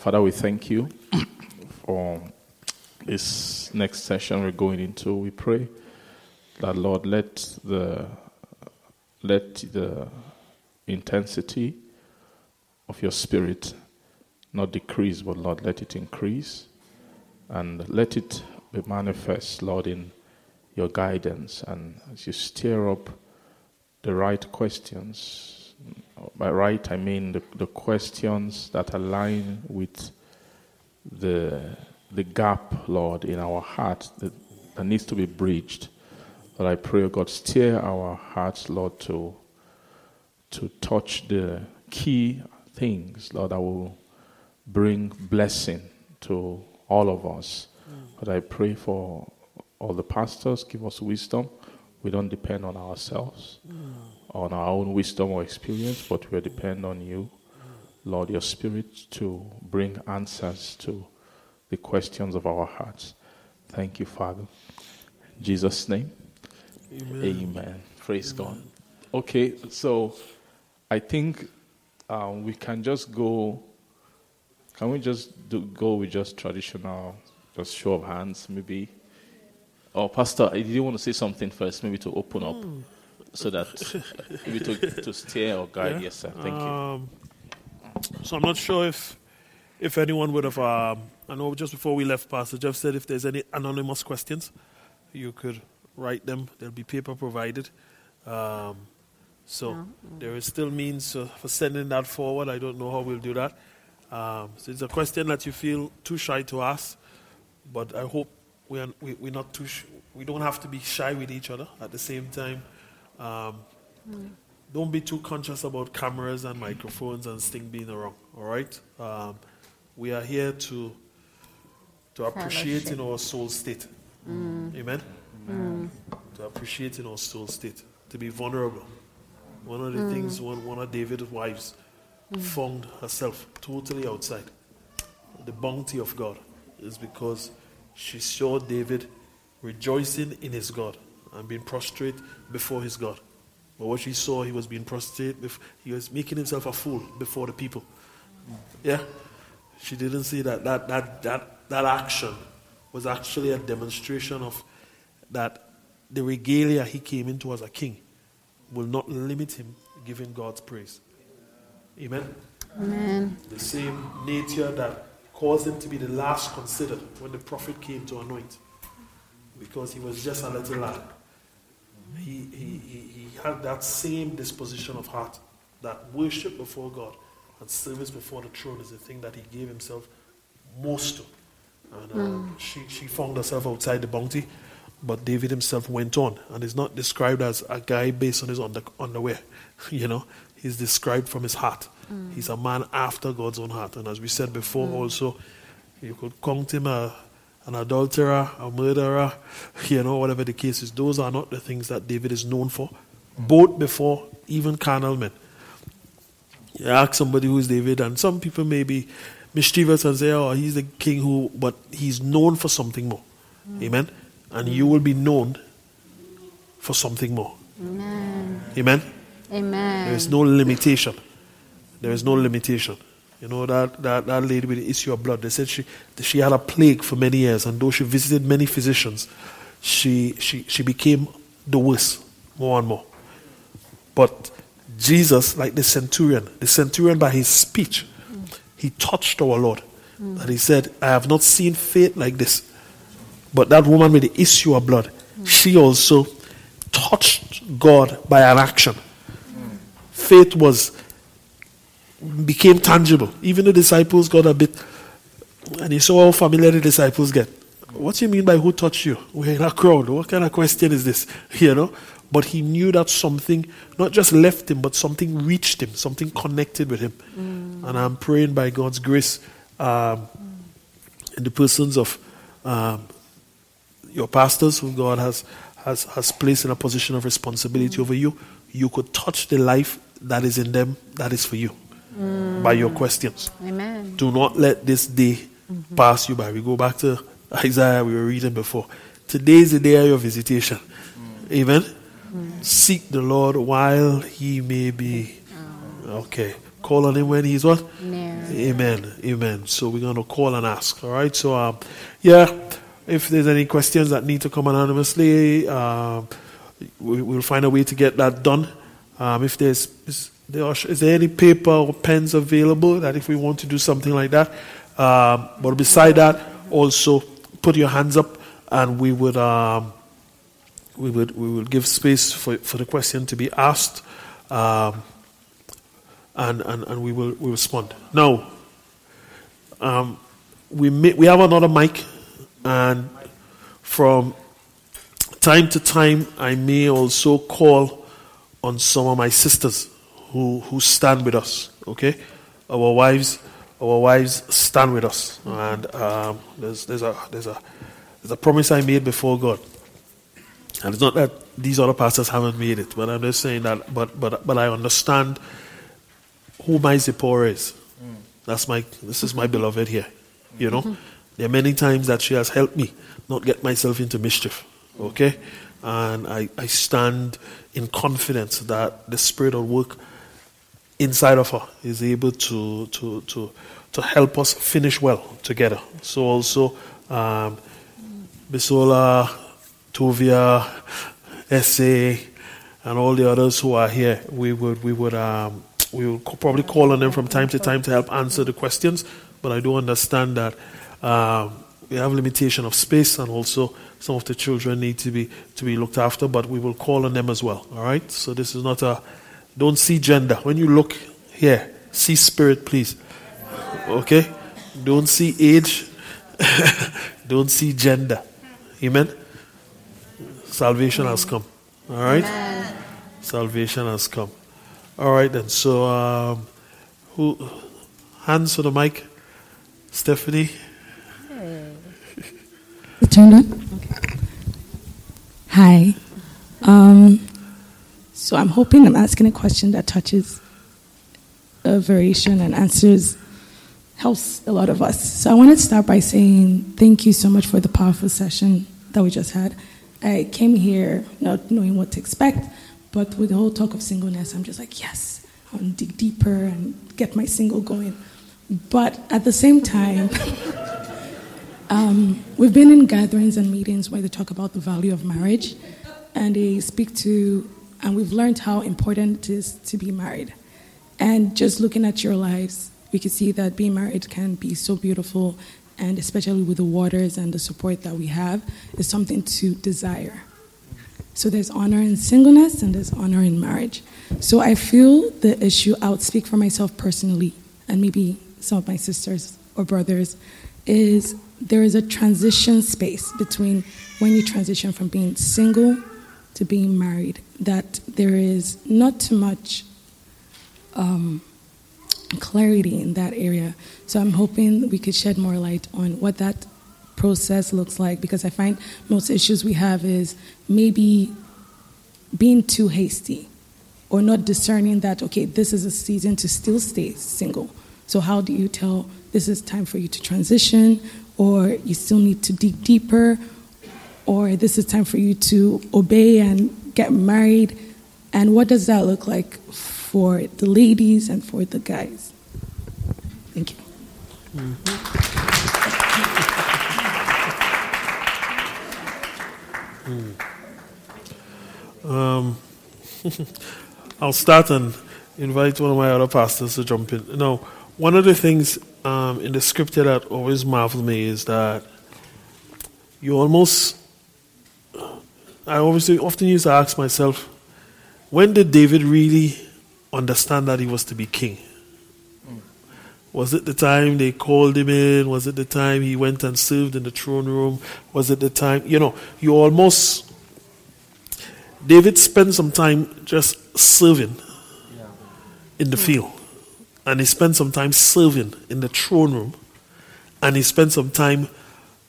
Father, we thank you for this next session we're going into. We pray that Lord let the let the intensity of your spirit not decrease, but Lord, let it increase and let it be manifest, Lord, in your guidance and as you stir up the right questions. By right, I mean the, the questions that align with the, the gap, Lord, in our heart that, that needs to be bridged. But I pray, God, steer our hearts, Lord, to, to touch the key things, Lord, that will bring blessing to all of us. Mm. But I pray for all the pastors, give us wisdom. We don't depend on ourselves, mm. On our own wisdom or experience, but we depend on you, Lord, your Spirit, to bring answers to the questions of our hearts. Thank you, Father. In Jesus' name. Amen. Amen. Praise Amen. God. Okay, so I think um, we can just go. Can we just do, go with just traditional, just show of hands, maybe? Or Pastor, did you want to say something first, maybe to open up, mm. So that maybe to, to steer or guide? Yeah. Yes, sir. Thank um, you. So I'm not sure if if anyone would have. Um, I know just before we left, Pastor Jeff said if there's any anonymous questions, you could write them. There'll be paper provided. Um, so no. there is still means uh, for sending that forward. I don't know how we'll do that. Um, so it's a question that you feel too shy to ask, but I hope we are, we, we're not too sh- we don't have to be shy with each other at the same time. Um, mm. Don't be too conscious about cameras and microphones and things being around. All right, um, we are here to to appreciate in our soul state. Mm. Amen. Mm. To appreciate in our soul state, to be vulnerable. One of the mm. things one, one of David's wives mm. found herself totally outside the bounty of God is because she saw David rejoicing in his God and being prostrate before his God. But what she saw, he was being prostrate, he was making himself a fool before the people. Yeah? She didn't see that that, that, that, that action was actually a demonstration of that the regalia he came into as a king will not limit him giving God's praise. Amen? Amen. The same nature that caused him to be the last considered when the prophet came to anoint. Because he was just a little lad. He, he, he, he had that same disposition of heart that worship before God and service before the throne is the thing that he gave himself most to. And mm. she, she found herself outside the bounty. But David himself went on and is not described as a guy based on his under, underwear. you know, he's described from his heart. Mm. He's a man after God's own heart. And as we said before, mm. also, you could count him a, an adulterer, a murderer, you know, whatever the case is. Those are not the things that David is known for, mm. both before even carnal men. You ask somebody who's David, and some people may be mischievous and say, oh, he's the king who, but he's known for something more. Mm. Amen and you will be known for something more. Amen. Amen. Amen. There is no limitation. There is no limitation. You know that, that, that lady with the issue of blood. They said she she had a plague for many years, and though she visited many physicians, she she she became the worst more and more. But Jesus, like the centurion, the centurion by his speech, he touched our Lord. Mm. And he said, I have not seen faith like this. But that woman with the issue of blood, mm. she also touched God by an action. Faith was became tangible. Even the disciples got a bit, and you saw how familiar the disciples get. What do you mean by who touched you? We're in a crowd. What kind of question is this? You know? But he knew that something not just left him, but something reached him, something connected with him. Mm. And I'm praying by God's grace um, in the persons of um, your pastors who God has, has, has placed in a position of responsibility mm. over you, you could touch the life that is in them that is for you mm. by your questions. Amen. Do not let this day mm-hmm. pass you by. We go back to Isaiah we were reading before. Today is the day of your visitation. Mm. Amen. Mm. Seek the Lord while he may be. Okay. call on him when he's what? Near. Amen. Amen. So we're going to call and ask. All right. So, um, yeah, if there's any questions that need to come anonymously, um, we, we'll find a way to get that done. Um, if there's there, are, is there any paper or pens available that if we want to do something like that, um, but beside that, also put your hands up and we would um, we would we would give space for, for the question to be asked. Um, and, and, and we will we respond. Now, um, we may, we have another mic, and from time to time, I may also call on some of my sisters who who stand with us. Okay, our wives, our wives stand with us, and um, there's there's a there's a there's a promise I made before God. And it's not that these other pastors haven't made it, but I'm just saying that. But but but I understand who my Zipporah is. That's my, this is my beloved here. You know, there are many times that she has helped me not get myself into mischief. Okay? And I, I stand in confidence that the Spirit of work inside of her is able to, to, to, to help us finish well together. So also, um, Bisola, Tovia, SA, and all the others who are here, we would, we would, um, we will probably call on them from time to time to help answer the questions. But I do understand that um, we have limitation of space, and also some of the children need to be to be looked after. But we will call on them as well. All right. So this is not a don't see gender when you look here. See spirit, please. Okay. Don't see age. don't see gender. Amen. Salvation has come. All right. Amen. Salvation has come. All right then. So, um, who hands on the mic? Stephanie. Turned on? Okay. Hi. Um, so I'm hoping I'm asking a question that touches a variation and answers helps a lot of us. So I want to start by saying thank you so much for the powerful session that we just had. I came here not knowing what to expect, but with the whole talk of singleness, I'm just like, yes, I want to dig deeper and get my single going. But at the same time, um, we've been in gatherings and meetings where they talk about the value of marriage, and they speak to, and we've learned how important it is to be married. And just looking at your lives, we can see that being married can be so beautiful, and especially with the waters and the support that we have, is something to desire. So there's honor in singleness and there's honor in marriage. So I feel the issue, I would speak for myself personally, and maybe some of my sisters or brothers, is there is a transition space between when you transition from being single to being married, that there is not too much um, clarity in that area. So I'm hoping we could shed more light on what that process looks like because I find most issues we have is maybe being too hasty or not discerning that, okay, this is a season to still stay single. So, how do you tell this is time for you to transition, or you still need to dig deeper, or this is time for you to obey and get married? And what does that look like for the ladies and for the guys? Thank you. Um, I'll start and invite one of my other pastors to jump in. Now, one of the things um, in the scripture that always marvels me is that you almost, I obviously often used to ask myself, when did David really understand that he was to be king? Was it the time they called him in? Was it the time he went and served in the throne room? Was it the time, you know, you almost David spent some time just serving in the field. And he spent some time serving in the throne room. And he spent some time,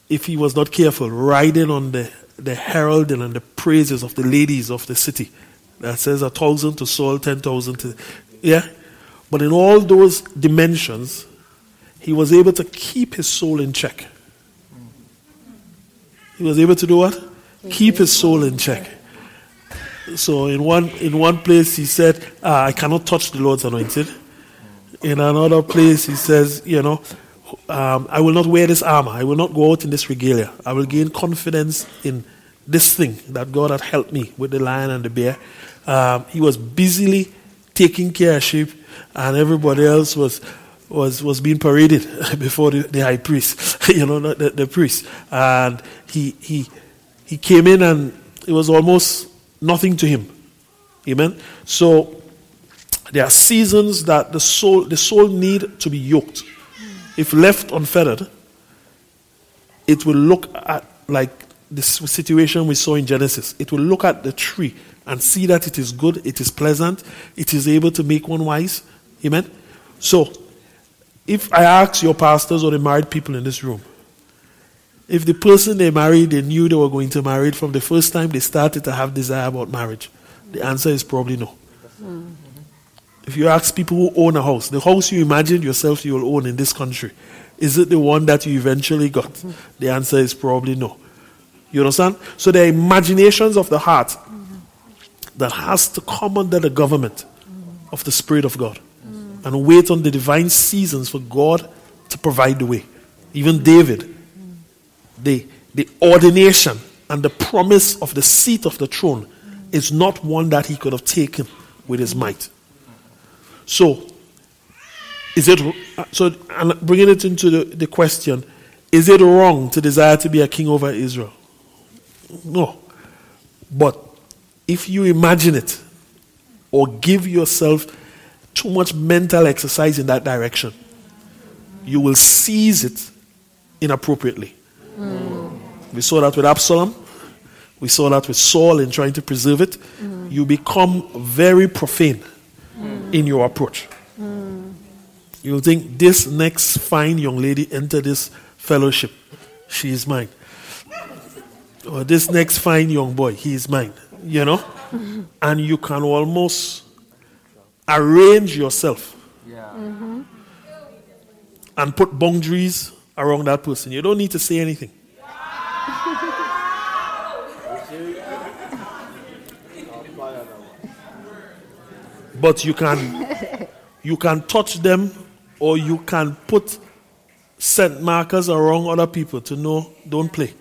if he was not careful, riding on the, the heralding and the praises of the ladies of the city. That says a thousand to Saul, ten thousand to. Yeah? But in all those dimensions, he was able to keep his soul in check. He was able to do what? Keep his soul in check. So in one in one place he said, ah, "I cannot touch the Lord's anointed." In another place, he says, you know, um, I will not wear this armor. I will not go out in this regalia. I will gain confidence in this thing that God had helped me with the lion and the bear. Um, he was busily taking care of sheep, and everybody else was was was being paraded before the, the high priest, you know, the, the priest. And he he he came in, and it was almost nothing to him. Amen. So there are seasons that the soul the soul need to be yoked. If left unfettered, it will look at like this situation we saw in Genesis. It will look at the tree and see that it is good, it is pleasant, it is able to make one wise. Amen. So, if I ask your pastors or the married people in this room, if the person they married, they knew they were going to marry from the first time they started to have desire about marriage, the answer is probably no. Mm-hmm. If you ask people who own a house, the house you imagine yourself you will own in this country, is it the one that you eventually got? The answer is probably no. You understand? So are imaginations of the heart that has to come under the government of the Spirit of God and wait on the divine seasons for God to provide the way. Even David, the, the ordination and the promise of the seat of the throne is not one that he could have taken with his might. So, is it so? And bringing it into the, the question, is it wrong to desire to be a king over Israel? No, but if you imagine it or give yourself too much mental exercise in that direction, you will seize it inappropriately. Mm. We saw that with Absalom. We saw that with Saul in trying to preserve it. Mm. You become very profane. In your approach. You'll think this next fine young lady enter this fellowship. She is mine. Or this next fine young boy, he is mine. You know? And you can almost arrange yourself yeah. mm-hmm. and put boundaries around that person. You don't need to say anything. But you can you can touch them or you can put scent markers around other people to know don't play.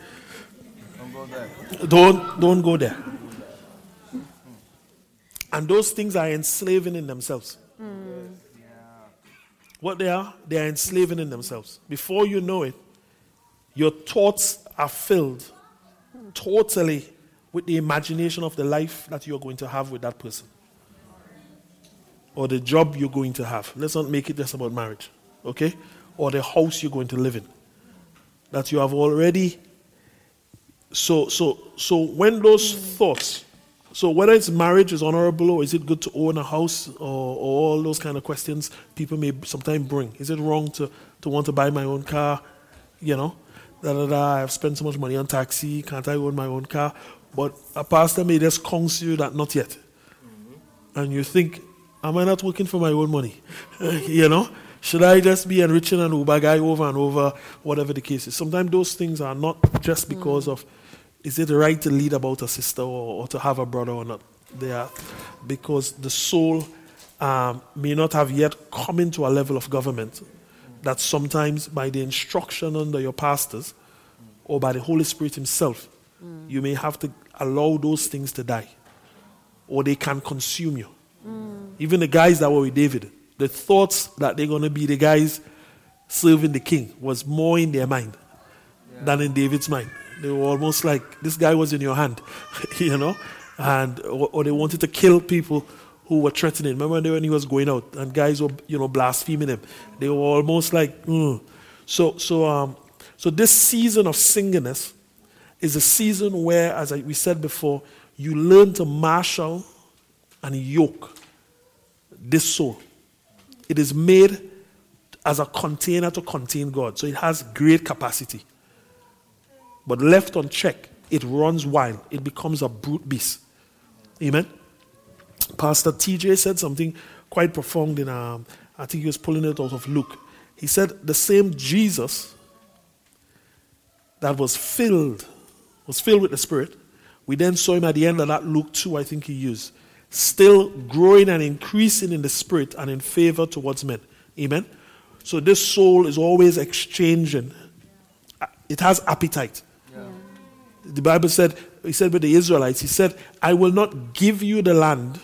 Don't go there. Don't don't go there. And those things are enslaving in themselves. Mm. What they are? They are enslaving in themselves. Before you know it, your thoughts are filled totally with the imagination of the life that you're going to have with that person or the job you're going to have. Let's not make it just about marriage, okay? Or the house you're going to live in. That you have already. So, so, so when those thoughts so whether it's marriage is honorable or is it good to own a house or, or, all those kind of questions people may sometimes bring. Is it wrong to, to want to buy my own car? You know, da da da. I've spent so much money on taxi. Can't I own my own car? But a pastor may just counsel you that not yet, and you think, am I not working for my own money? you know, should I just be enriching an Uber guy over and over, whatever the case is? Sometimes those things are not just because mm. of is it right to lead about a sister or, or to have a brother or not? They are, because the soul um, may not have yet come into a level of government that sometimes by the instruction under your pastors or by the Holy Spirit Himself, mm. you may have to allow those things to die or they can consume you. Even the guys that were with David, the thoughts that they're going to be the guys serving the king was more in their mind yeah. than in David's mind. They were almost like this guy was in your hand, you know, and or, or, they wanted to kill people who were threatening. Remember when he was going out and guys were you know blaspheming him? They were almost like mm. so so um so this season of singleness is a season where, as I, we said before, you learn to marshal and yoke this soul. It is made as a container to contain God, so it has great capacity. But left unchecked, it runs wild. It becomes a brute beast. Amen. Pastor TJ said something quite profound in, um, I think he was pulling it out of Luke. He said, The same Jesus that was filled, was filled with the Spirit, we then saw him at the end of that Luke 2, I think he used, still growing and increasing in the Spirit and in favor towards men. Amen. So this soul is always exchanging. It has appetite. The Bible said, He said with the Israelites, He said, I will not give you the land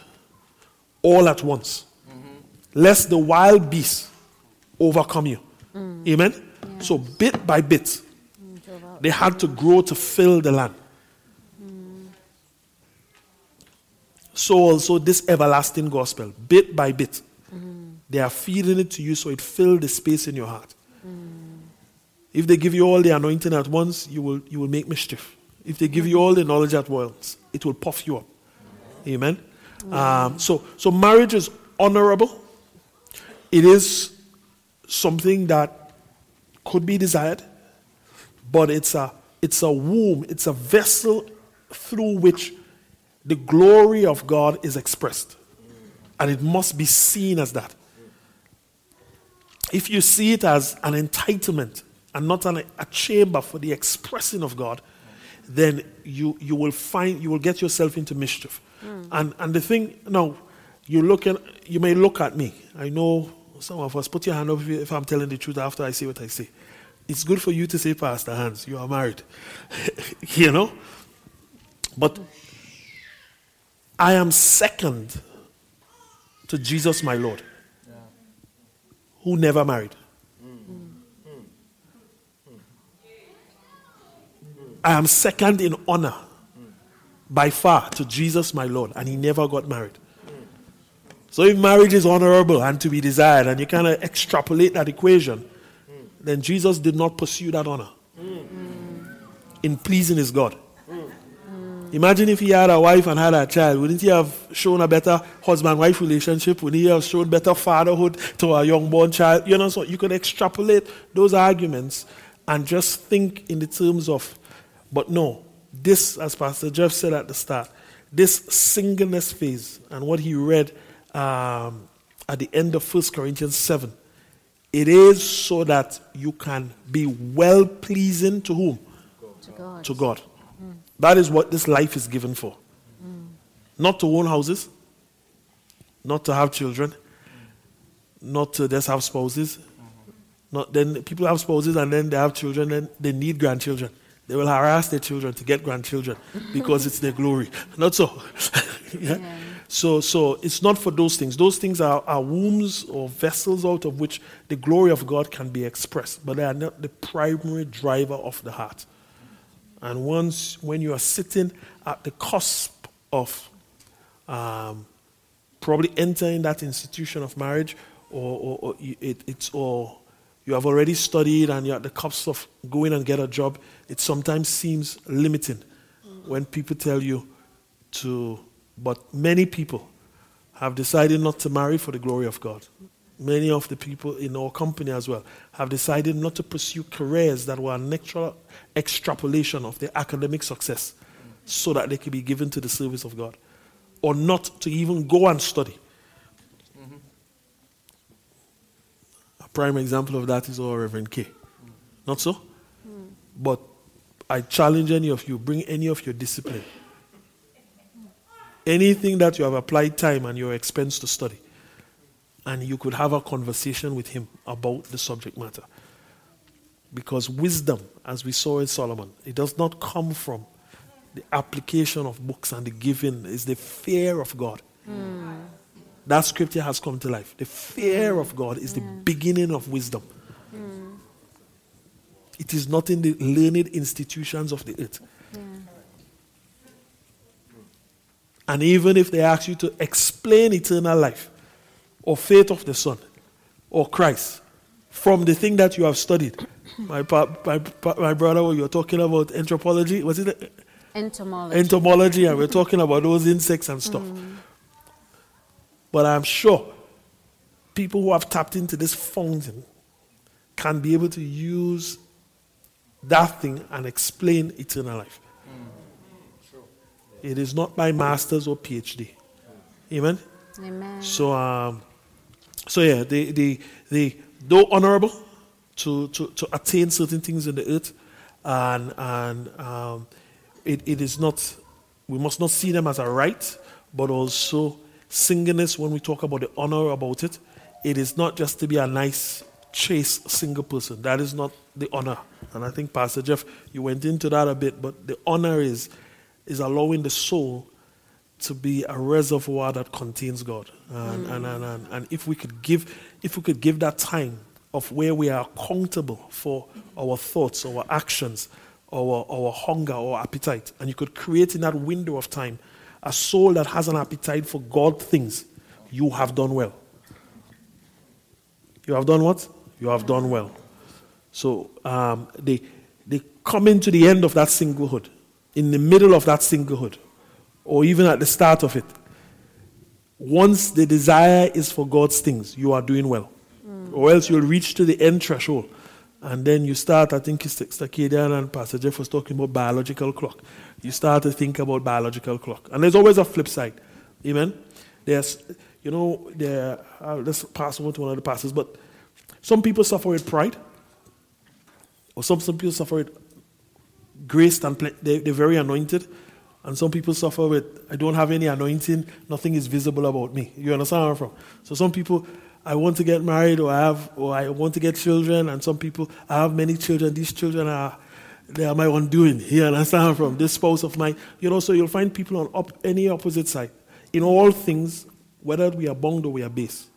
all at once, mm-hmm. lest the wild beasts overcome you. Mm. Amen. So bit by bit, mm, they had to grow to fill the land. So also this everlasting gospel, bit by bit, they are feeding it to you so it fills the space in your heart. If they give you all the anointing at once, you will, you will make mischief. If they give you all the knowledge at once, it will puff you up. Amen. Um, so, so marriage is honorable. It is something that could be desired, but it's a it's a womb, it's a vessel through which the glory of God is expressed. And it must be seen as that. If you see it as an entitlement and not an, a chamber for the expressing of God, then you, you will find you will get yourself into mischief. Hmm. And and the thing now, you look at you may look at me. I know some of us put your hand up if, if I'm telling the truth after I say what I say. It's good for you to say, Pastor Hans, you are married. you know? But I am second to Jesus, my Lord, who never married. I am second in honor by far to Jesus, my Lord, and he never got married. So if marriage is honorable and to be desired, and you kind of extrapolate that equation, then Jesus did not pursue that honor in pleasing his God. Imagine if he had a wife and had a child. Wouldn't he have shown a better husband wife relationship? Wouldn't he have shown better fatherhood to a young born child? You know, so you could extrapolate those arguments and just think in the terms of, but no, this, as Pastor Jeff said at the start, this singleness phase and what he read um, at the end of 1 Corinthians 7, it is so that you can be well pleasing to whom? To God. to God. That is what this life is given for. Not to own houses, not to have children, not to just have spouses. Not then people have spouses and then they have children and they need grandchildren. They will harass their children to get grandchildren because it's their glory. Not so. yeah? So so it's not for those things. Those things are, are wombs or vessels out of which the glory of God can be expressed, but they are not the primary driver of the heart. And once, when you are sitting at the cusp of um, probably entering that institution of marriage, or, or, or it, it's or you have already studied and you're at the cusp of going and get a job, it sometimes seems limiting when people tell you to. But many people have decided not to marry for the glory of God. Many of the people in our company as well have decided not to pursue careers that were extra extrapolation of their academic success so that they can be given to the service of God. Or not to even go and study. A prime example of that is our Reverend K. Not so? But I challenge any of you, bring any of your discipline. Anything that you have applied time and your expense to study. And you could have a conversation with him about the subject matter. Because wisdom, as we saw in Solomon, it does not come from the application of books and the giving, it's the fear of God. Hmm. That scripture has come to life. The fear of God is the hmm. beginning of wisdom. Hmm. It is not in the learned institutions of the earth. And even if they ask you to explain eternal life or faith of the Son or Christ from the thing that you have studied, my, pa- my, pa- my brother, when you're talking about anthropology, was it Entomology. entomology, and we're talking about those insects and stuff. But I'm sure people who have tapped into this fountain can be able to use that thing and explain eternal life. It is not by masters or PhD. Amen. Amen. So, um, so yeah, the the the though honorable to, to, to attain certain things in the earth, and, and um, it, it is not, we must not see them as a right, but also singleness when we talk about the honor about it. it is not just to be a nice, chaste single person. That is not the honor. And I think Pastor Jeff, you went into that a bit, but the honor is is allowing the soul to be a reservoir that contains God. And, and, and, and, and if we could give if we could give that time of where we are accountable for our thoughts, our actions, our, our hunger, our appetite, and you could create in that window of time a soul that has an appetite for God things, you have done well. You have done what? You have done well. So um, they, they come into the end of that singlehood, in the middle of that singlehood, or even at the start of it. Once the desire is for God's things, you are doing well. Or else you'll reach to the end threshold. And then you start, I think it's Circadian and Pastor Jeff was talking about biological clock. You start to think about biological clock. And there's always a flip side. Amen? There's, you know, there, uh, let's pass on to one of the pastors, but some people suffer with pride. Or some, some people suffer with grace and pl- they, they're very anointed. And some people suffer with, I don't have any anointing, nothing is visible about me. You understand where I'm from? So some people, I want to get married or I have, or I want to get children. And some people, I have many children. These children are, they are my undoing. You understand where I'm from? This spouse of mine. You know, so you'll find people on op- any opposite side. In all things, whether we are bound or we are base,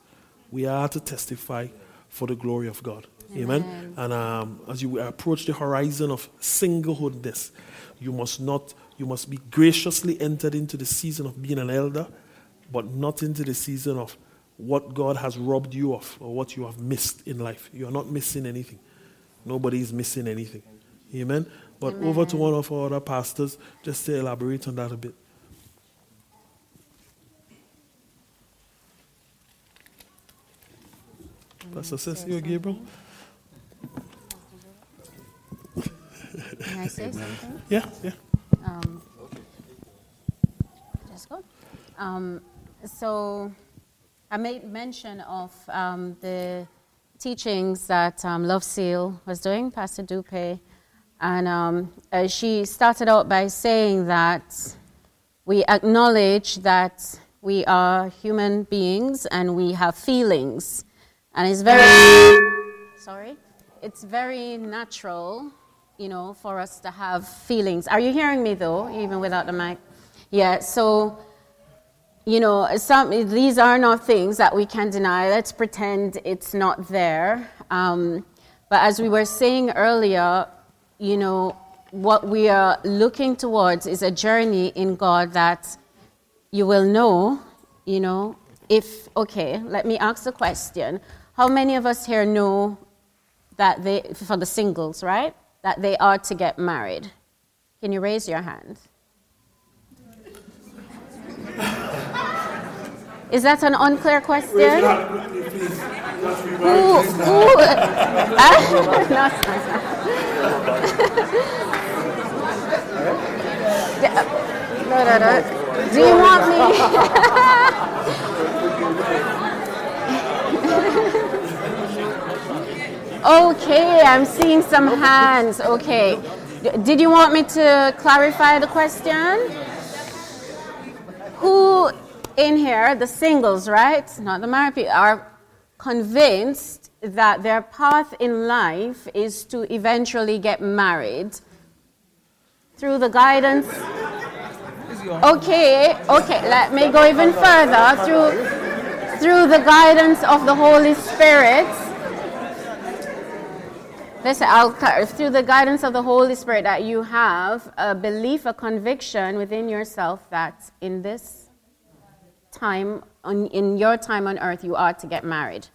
we are to testify for the glory of God. Amen. Amen. And um, as you approach the horizon of singlehoodness, you must not, you must be graciously entered into the season of being an elder, but not into the season of what God has robbed you of or what you have missed in life. You are not missing anything. Nobody is missing anything. Amen. But over to one of our other pastors, just to elaborate on that a bit. Pastor Cecil Gabriel? Can I say something? Yeah, yeah. Um, just go. Um, so I made mention of um, the teachings that um, Love Seal was doing, Pastor Dupe, and um, uh, she started out by saying that we acknowledge that we are human beings and we have feelings, and it's very sorry, it's very natural, you know, for us to have feelings. Are you hearing me though, even without the mic? Yeah. So you know, some, these are not things that we can deny. Let's pretend it's not there. Um, but as we were saying earlier, you know, what we are looking towards is a journey in God that you will know, you know, if, okay, let me ask the question. How many of us here know that they, for the singles, right, that they are to get married? Can you raise your hand? Is that an unclear question? Who, who, no, no, no, no. Do you want me? okay, I'm seeing some hands. Okay. D- Did you want me to clarify the question? Who in here, the singles, right, not the married people, are convinced that their path in life is to eventually get married through the guidance. Okay, okay, let me go even further through through the guidance of the Holy Spirit. Listen, I'll, through the guidance of the Holy Spirit, that you have a belief, a conviction within yourself that in this time, on, in your time on earth, you are to get married.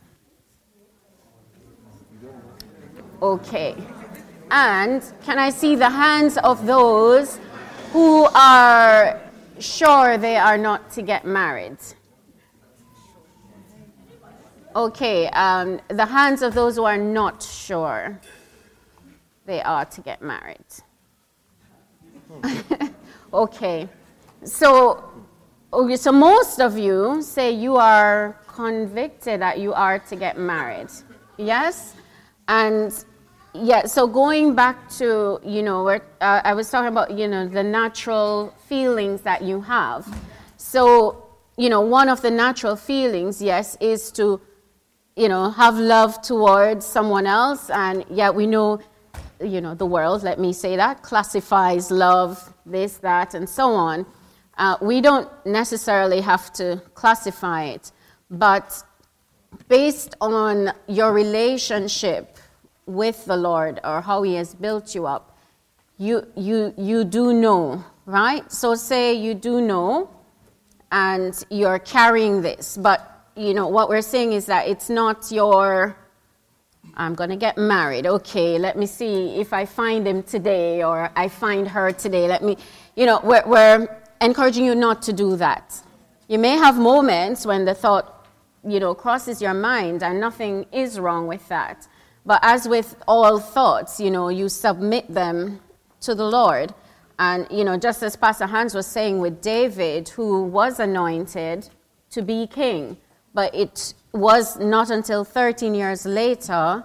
Okay. And can I see the hands of those who are sure they are not to get married? Okay, um, the hands of those who are not sure they are to get married. okay, so okay, so most of you say you are convicted that you are to get married, yes, and yeah. So going back to you know where uh, I was talking about you know the natural feelings that you have. So you know one of the natural feelings, yes, is to you know, have love towards someone else, and yet we know, you know, the world, let me say that, classifies love, this, that, and so on. Uh, we don't necessarily have to classify it, but based on your relationship with the Lord or how He has built you up, you, you, you do know, right? So, say you do know and you're carrying this, but you know, what we're saying is that it's not your, I'm going to get married. Okay, let me see if I find him today or I find her today. Let me, you know, we're, we're encouraging you not to do that. You may have moments when the thought, you know, crosses your mind and nothing is wrong with that. But as with all thoughts, you know, you submit them to the Lord. And, you know, just as Pastor Hans was saying with David, who was anointed to be king, but it was not until 13 years later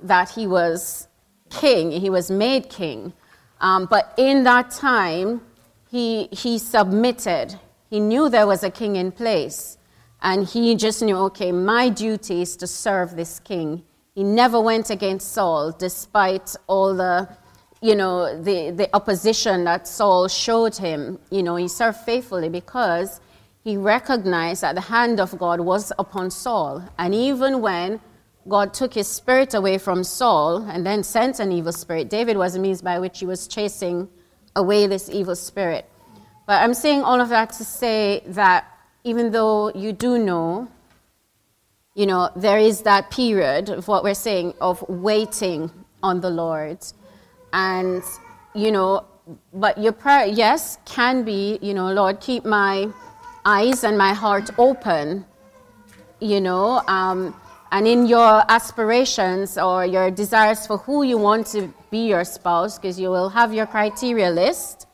that he was king, he was made king. Um, but in that time, he, he submitted. He knew there was a king in place. And he just knew, okay, my duty is to serve this king. He never went against Saul, despite all the, you know, the, the opposition that Saul showed him. You know, he served faithfully because he recognized that the hand of God was upon Saul. And even when God took his spirit away from Saul and then sent an evil spirit, David was the means by which he was chasing away this evil spirit. But I'm saying all of that to say that even though you do know, you know, there is that period of what we're saying of waiting on the Lord. And, you know, but your prayer, yes, can be, you know, Lord, keep my eyes and my heart open, you know, um, and in your aspirations or your desires for who you want to be your spouse, because you will have your criteria list,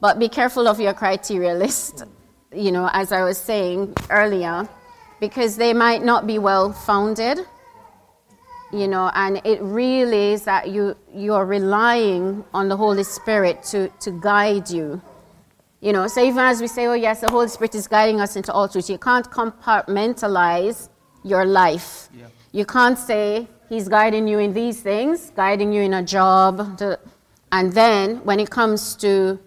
but be careful of your criteria list, you know, as I was saying earlier, because they might not be well founded, you know, and it really is that you, you're relying on the Holy Spirit to, to guide you you know, so even as we say, oh, yes, the Holy Spirit is guiding us into all truth, you can't compartmentalize your life. Yeah. You can't say, He's guiding you in these things, guiding you in a job. To, and then when it comes to,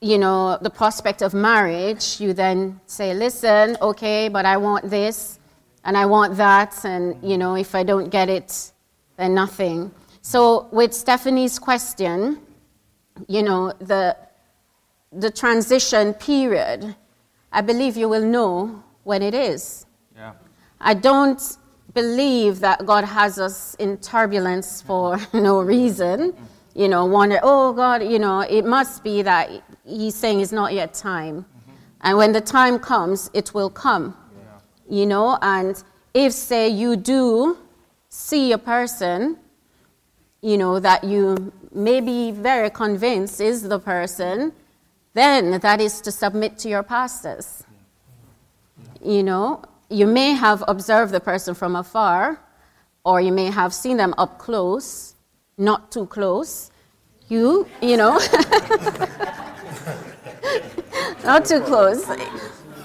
you know, the prospect of marriage, you then say, listen, okay, but I want this and I want that. And, you know, if I don't get it, then nothing. So with Stephanie's question, you know, the the transition period, I believe you will know when it is. Yeah. I don't believe that God has us in turbulence for no reason. You know, wonder, oh God, you know, it must be that He's saying it's not yet time. Mm-hmm. And when the time comes, it will come. Yeah. You know, and if, say, you do see a person, you know, that you may be very convinced is the person, then that is to submit to your pastors. You know, you may have observed the person from afar, or you may have seen them up close, not too close. You, you know, not too close.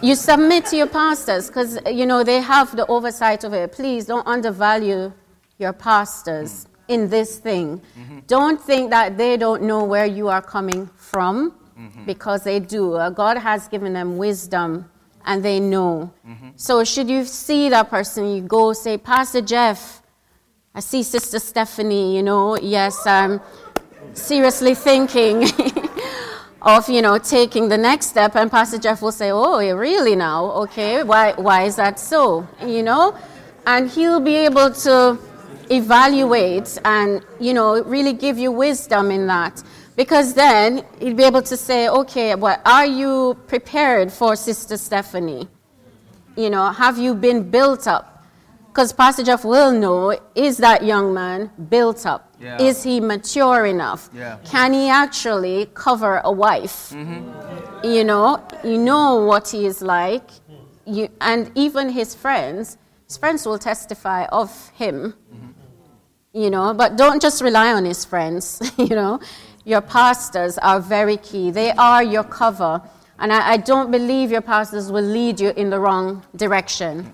You submit to your pastors because, you know, they have the oversight of it. Please don't undervalue your pastors in this thing. Mm-hmm. Don't think that they don't know where you are coming from mm-hmm. because they do. Uh, God has given them wisdom and they know. Mm-hmm. So, should you see that person, you go say, Pastor Jeff, I see Sister Stephanie, you know, yes, I'm seriously thinking of, you know, taking the next step. And Pastor Jeff will say, Oh, really now? Okay, why, why is that so? You know? And he'll be able to evaluate and, you know, really give you wisdom in that. Because then he'd be able to say, okay, well, are you prepared for Sister Stephanie? You know, have you been built up? Because Pastor Jeff will know is that young man built up? Yeah. Is he mature enough? Yeah. Can he actually cover a wife? Mm-hmm. You know, you know what he is like. You, and even his friends, his friends will testify of him. Mm-hmm. You know, but don't just rely on his friends, you know your pastors are very key. They are your cover. And I, I, don't believe your pastors will lead you in the wrong direction.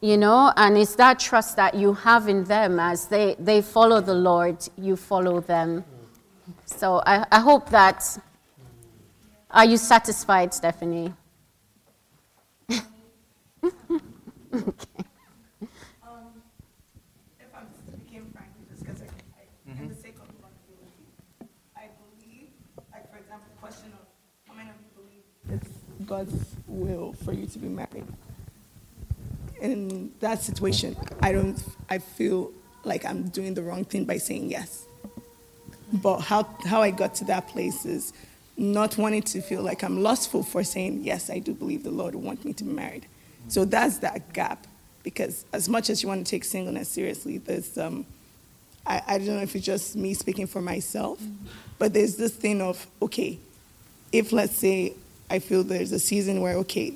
you know, and it's that trust that you have in them as they, they follow the Lord, you follow them. So I, I hope that. Are you satisfied, Stephanie? okay. God's will for you to be married. In that situation, I don't, I feel like I'm doing the wrong thing by saying yes. But how, how I got to that place is not wanting to feel like I'm lustful for saying, yes, I do believe the Lord wants me to be married. So that's that gap. Because as much as you want to take singleness seriously, there's, um, I, I don't know if it's just me speaking for myself, but there's this thing of, okay, if let's say I feel there's a season where, okay,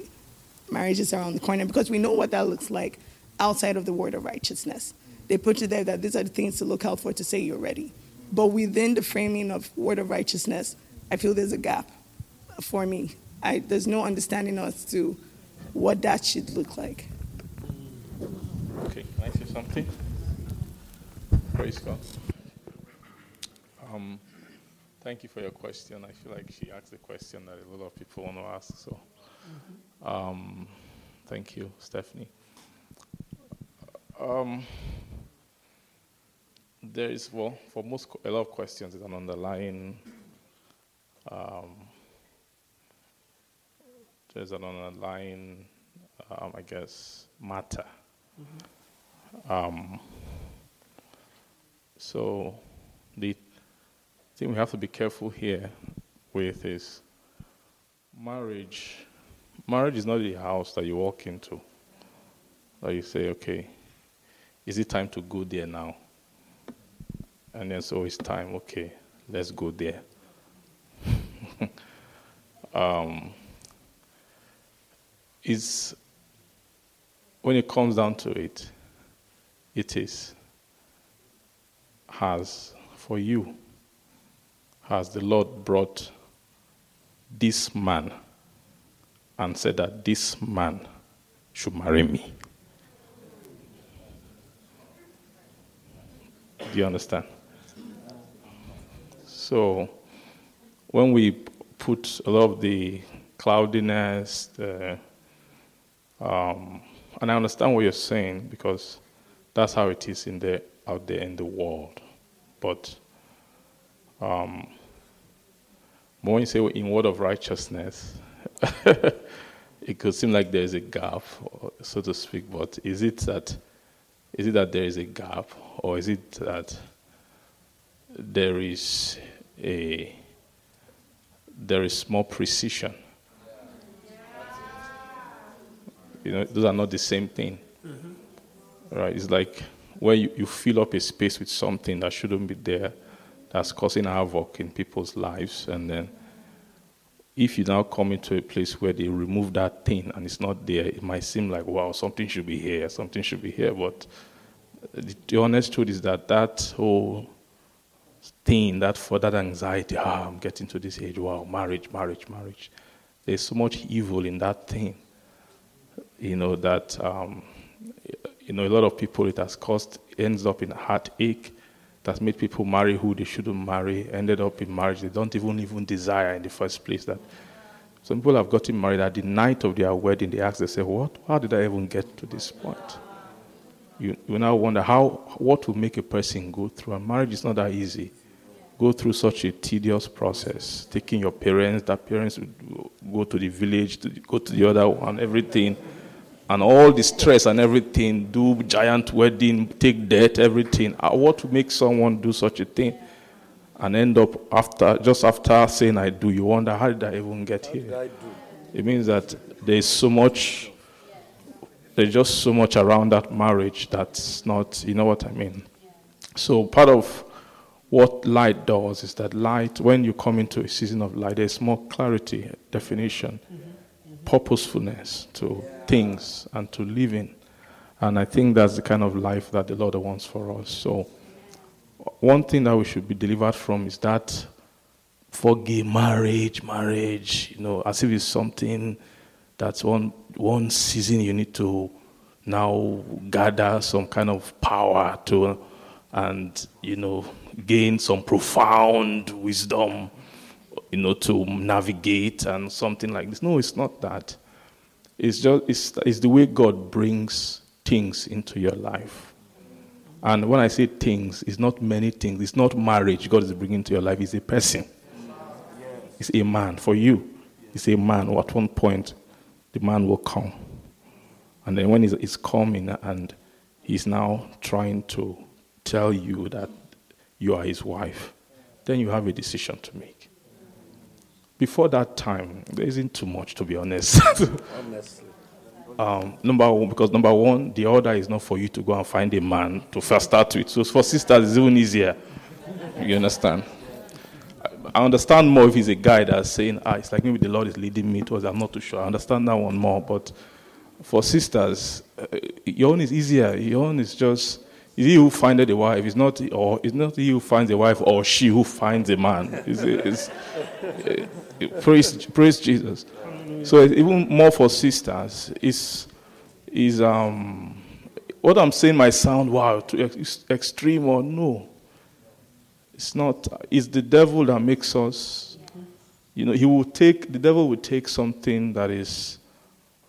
marriage is around the corner because we know what that looks like outside of the word of righteousness. They put you there that these are the things to look out for to say you're ready. But within the framing of word of righteousness, I feel there's a gap for me. I, there's no understanding as to what that should look like. Okay, can I say something? Praise God. Um, Thank you for your question. I feel like she asked a question that a lot of people want to ask. So, mm-hmm. um, thank you, Stephanie. Um, there is, well, for most, a lot of questions, there's an underlying, um, there's an underlying, um, I guess, matter. Mm-hmm. Um, so, the thing we have to be careful here with is marriage. Marriage is not a house that you walk into. That you say, okay, is it time to go there now? And then so it's time, okay, let's go there. um, is when it comes down to it, it is has for you has the Lord brought this man and said that this man should marry me. Do you understand? So, when we put a lot of the cloudiness, the, um, and I understand what you're saying because that's how it is in the out there in the world. But um, but when you say in word of righteousness, it could seem like there is a gap, so to speak. But is it that is it that there is a gap, or is it that there is a there is more precision? You know, those are not the same thing, mm-hmm. right? It's like where you, you fill up a space with something that shouldn't be there that's causing havoc in people's lives. And then if you now come into a place where they remove that thing and it's not there, it might seem like, wow, something should be here, something should be here. But the, honest truth is that that whole thing, that for that anxiety, ah, I'm getting to this age, wow, marriage, marriage, marriage. There's so much evil in that thing, you know, that, um, you know, a lot of people it has caused, ends up in heartache that's made people marry who they shouldn't marry, ended up in marriage they don't even even desire in the first place. That some people have gotten married at the night of their wedding, they ask themselves, What how did I even get to this point? You, you now wonder how what will make a person go through. And marriage is not that easy. Go through such a tedious process, taking your parents, that parents would go to the village, to go to the other one, everything and all the stress and everything, do giant wedding, take debt, everything. What would make someone do such a thing and end up after just after saying I do, you wonder how did I even get here? It means that there's so much there's just so much around that marriage that's not you know what I mean. So part of what light does is that light, when you come into a season of light, there's more clarity, definition, mm-hmm. Purposefulness to things and to living. And I think that's the kind of life that the Lord wants for us. So, one thing that we should be delivered from is that for gay marriage, marriage, you know, as if it's something that's one, one season you need to now gather some kind of power to, and you know, gain some profound wisdom, you know, to navigate and something like this. No, it's not that. It's just it's, it's the way God brings things into your life. And when I say things, it's not many things. It's not marriage God is bringing to your life. It's a person. It's a man. For you, it's a man. Or At one point, the man will come. And then when he's, he's coming and he's now trying to tell you that you are his wife, then you have a decision to make. Before that time, there isn't too much, to be honest. Honestly. Um, number one, because number one, the order is not for you to go and find a man to first start with. So for sisters, it's even easier. You understand? I understand more if he's a guy that's saying, ah, it's like maybe the Lord is leading me towards. I'm not too sure. I understand that one more. But for sisters, uh, your own is easier. Your own is just is he who findeth a wife. It's not, or it's not he who finds a wife, or she who finds a man. It's, it's, praise, praise Jesus. So even more for sisters is is um what I'm saying might sound wow extreme or no. It's not. It's the devil that makes us. You know, he will take the devil will take something that is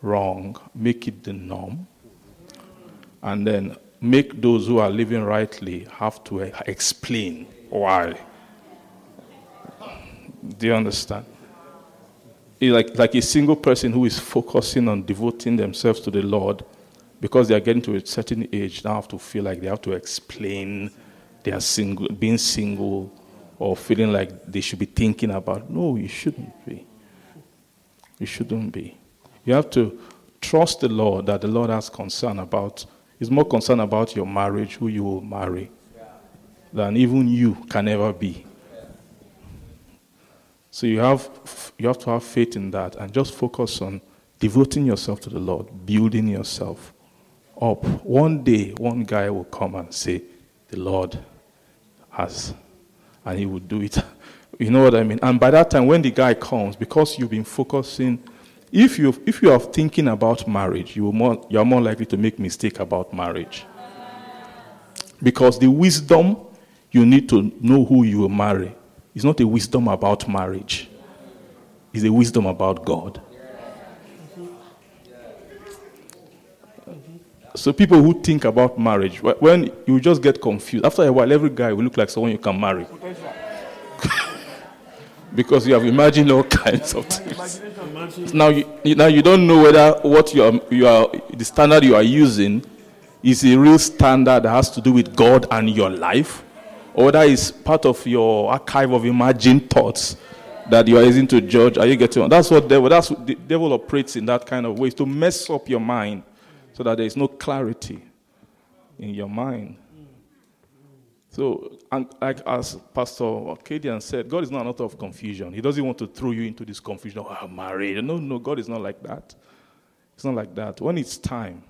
wrong, make it the norm, and then make those who are living rightly have to explain why. Do you understand? Like, like a single person who is focusing on devoting themselves to the Lord because they are getting to a certain age, now have to feel like they have to explain their single, being single or feeling like they should be thinking about. No, you shouldn't be. You shouldn't be. You have to trust the Lord that the Lord has concern about. He's more concerned about your marriage, who you will marry, than even you can ever be. So you have, you have to have faith in that and just focus on devoting yourself to the Lord, building yourself up. One day, one guy will come and say, The Lord has, and he will do it. you know what I mean? And by that time, when the guy comes, because you've been focusing, if you if you are thinking about marriage, you, more, you are more likely to make mistake about marriage. Because the wisdom you need to know who you will marry it's not a wisdom about marriage, it's a wisdom about God. So people who think about marriage, when you just get confused, after a while, every guy will look like someone you can marry. because you have imagined all kinds of things. Now you, now you don't know whether what you are, you are, the standard you are using is a real standard that has to do with God and your life, or that is part of your archive of imagined thoughts that you are using to judge. Are you getting on? That's what devil. That's what the devil operates in that kind of way to mess up your mind, so that there is no clarity in your mind. So, and like as Pastor Arcadian said, God is not an author of confusion. He doesn't want to throw you into this confusion. Oh, I'm married. No, no, God is not like that. It's not like that. When it's time,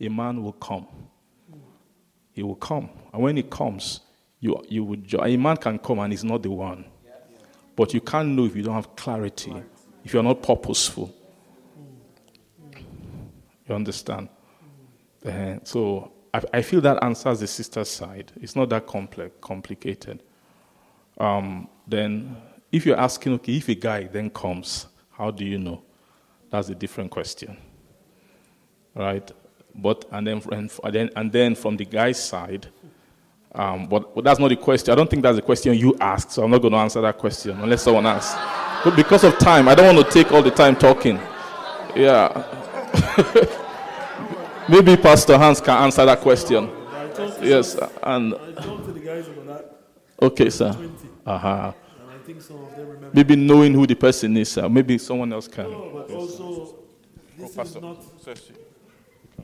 a man will come. He will come. And when he comes, you, you would, a man can come and he's not the one. But you can't know if you don't have clarity, if you're not purposeful. You understand? Uh, so I, I, feel that answers the sister's side. It's not that complex, complicated. Um, then, if you're asking, okay, if a guy then comes, how do you know? That's a different question, right? But and then and then, and then from the guy's side, um, but, but, that's not the question. I don't think that's the question you asked, so I'm not going to answer that question unless someone asks. But because of time, I don't want to take all the time talking. Yeah. Maybe Pastor Hans can answer that question. Yes, and. The job to the guys over there okay, sir. Uh huh. Maybe knowing who the person is, sir. Maybe someone else can. No, but also, this is not.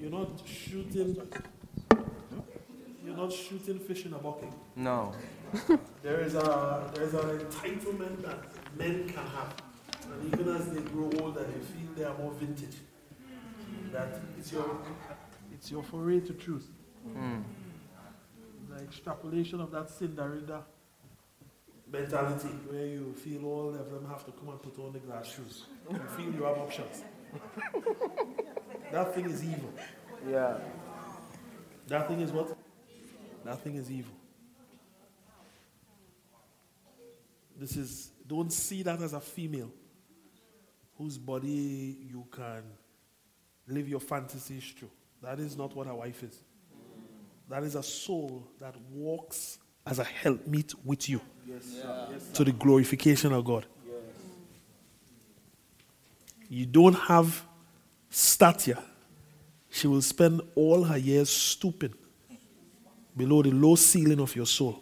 You're not shooting you're not shooting fish in a bucket. No. there is a there is an entitlement that men can have, and even as they grow older, they feel they are more vintage. That it's your it's your foray to truth. Mm. The extrapolation of that Cinderella mentality, where you feel all of them have to come and put on the glass shoes. You feel you have options. that thing is evil. Yeah. That thing is what? That thing is evil. This is, don't see that as a female whose body you can live your fantasies through. That is not what a wife is. That is a soul that walks as a helpmeet with you yes, yes, to the glorification of God. Yes. You don't have stature. She will spend all her years stooping below the low ceiling of your soul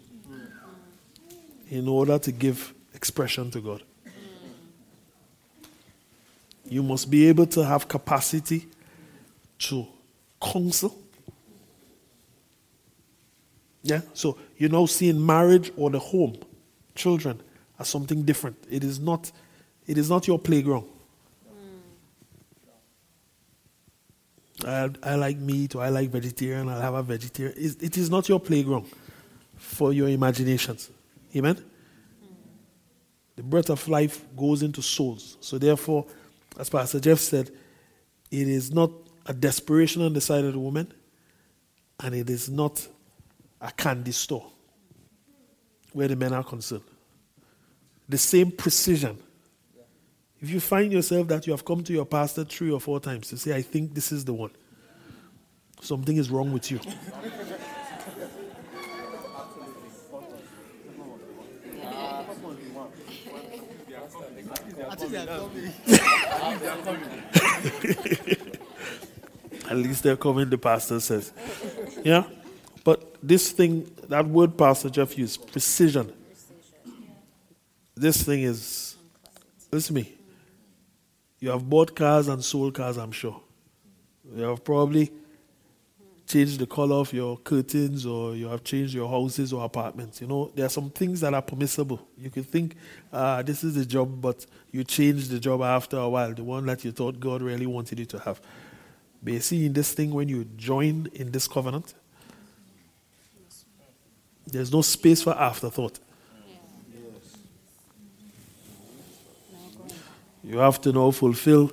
in order to give expression to God. You must be able to have capacity to counsel. Yeah? So you're now seeing marriage or the home, children, as something different. It is not, it is not your playground. I, I like meat or I like vegetarian, I'll have a vegetarian. it is not your playground for your imaginations. Amen? The breath of life goes into souls. So, therefore, as Pastor Jeff said, it is not a desperation on the side of the woman, and it is not a candy store where the men are concerned. The same precision. If you find yourself that you have come to your pastor three or four times to say, I think this is the one, something is wrong with you. At least they're coming, the pastor says. Yeah? But this thing, that word Pastor Jeff used, precision. This thing is, listen to me. You have bought cars and sold cars, I'm sure. You have probably changed the color of your curtains or you have changed your houses or apartments. You know, there are some things that are permissible. You could think, ah, this is the job, but you change the job after a while, the one that you thought God really wanted you to have. But you see, in this thing, when you join in this covenant, there's no space for afterthought. You have to now fulfill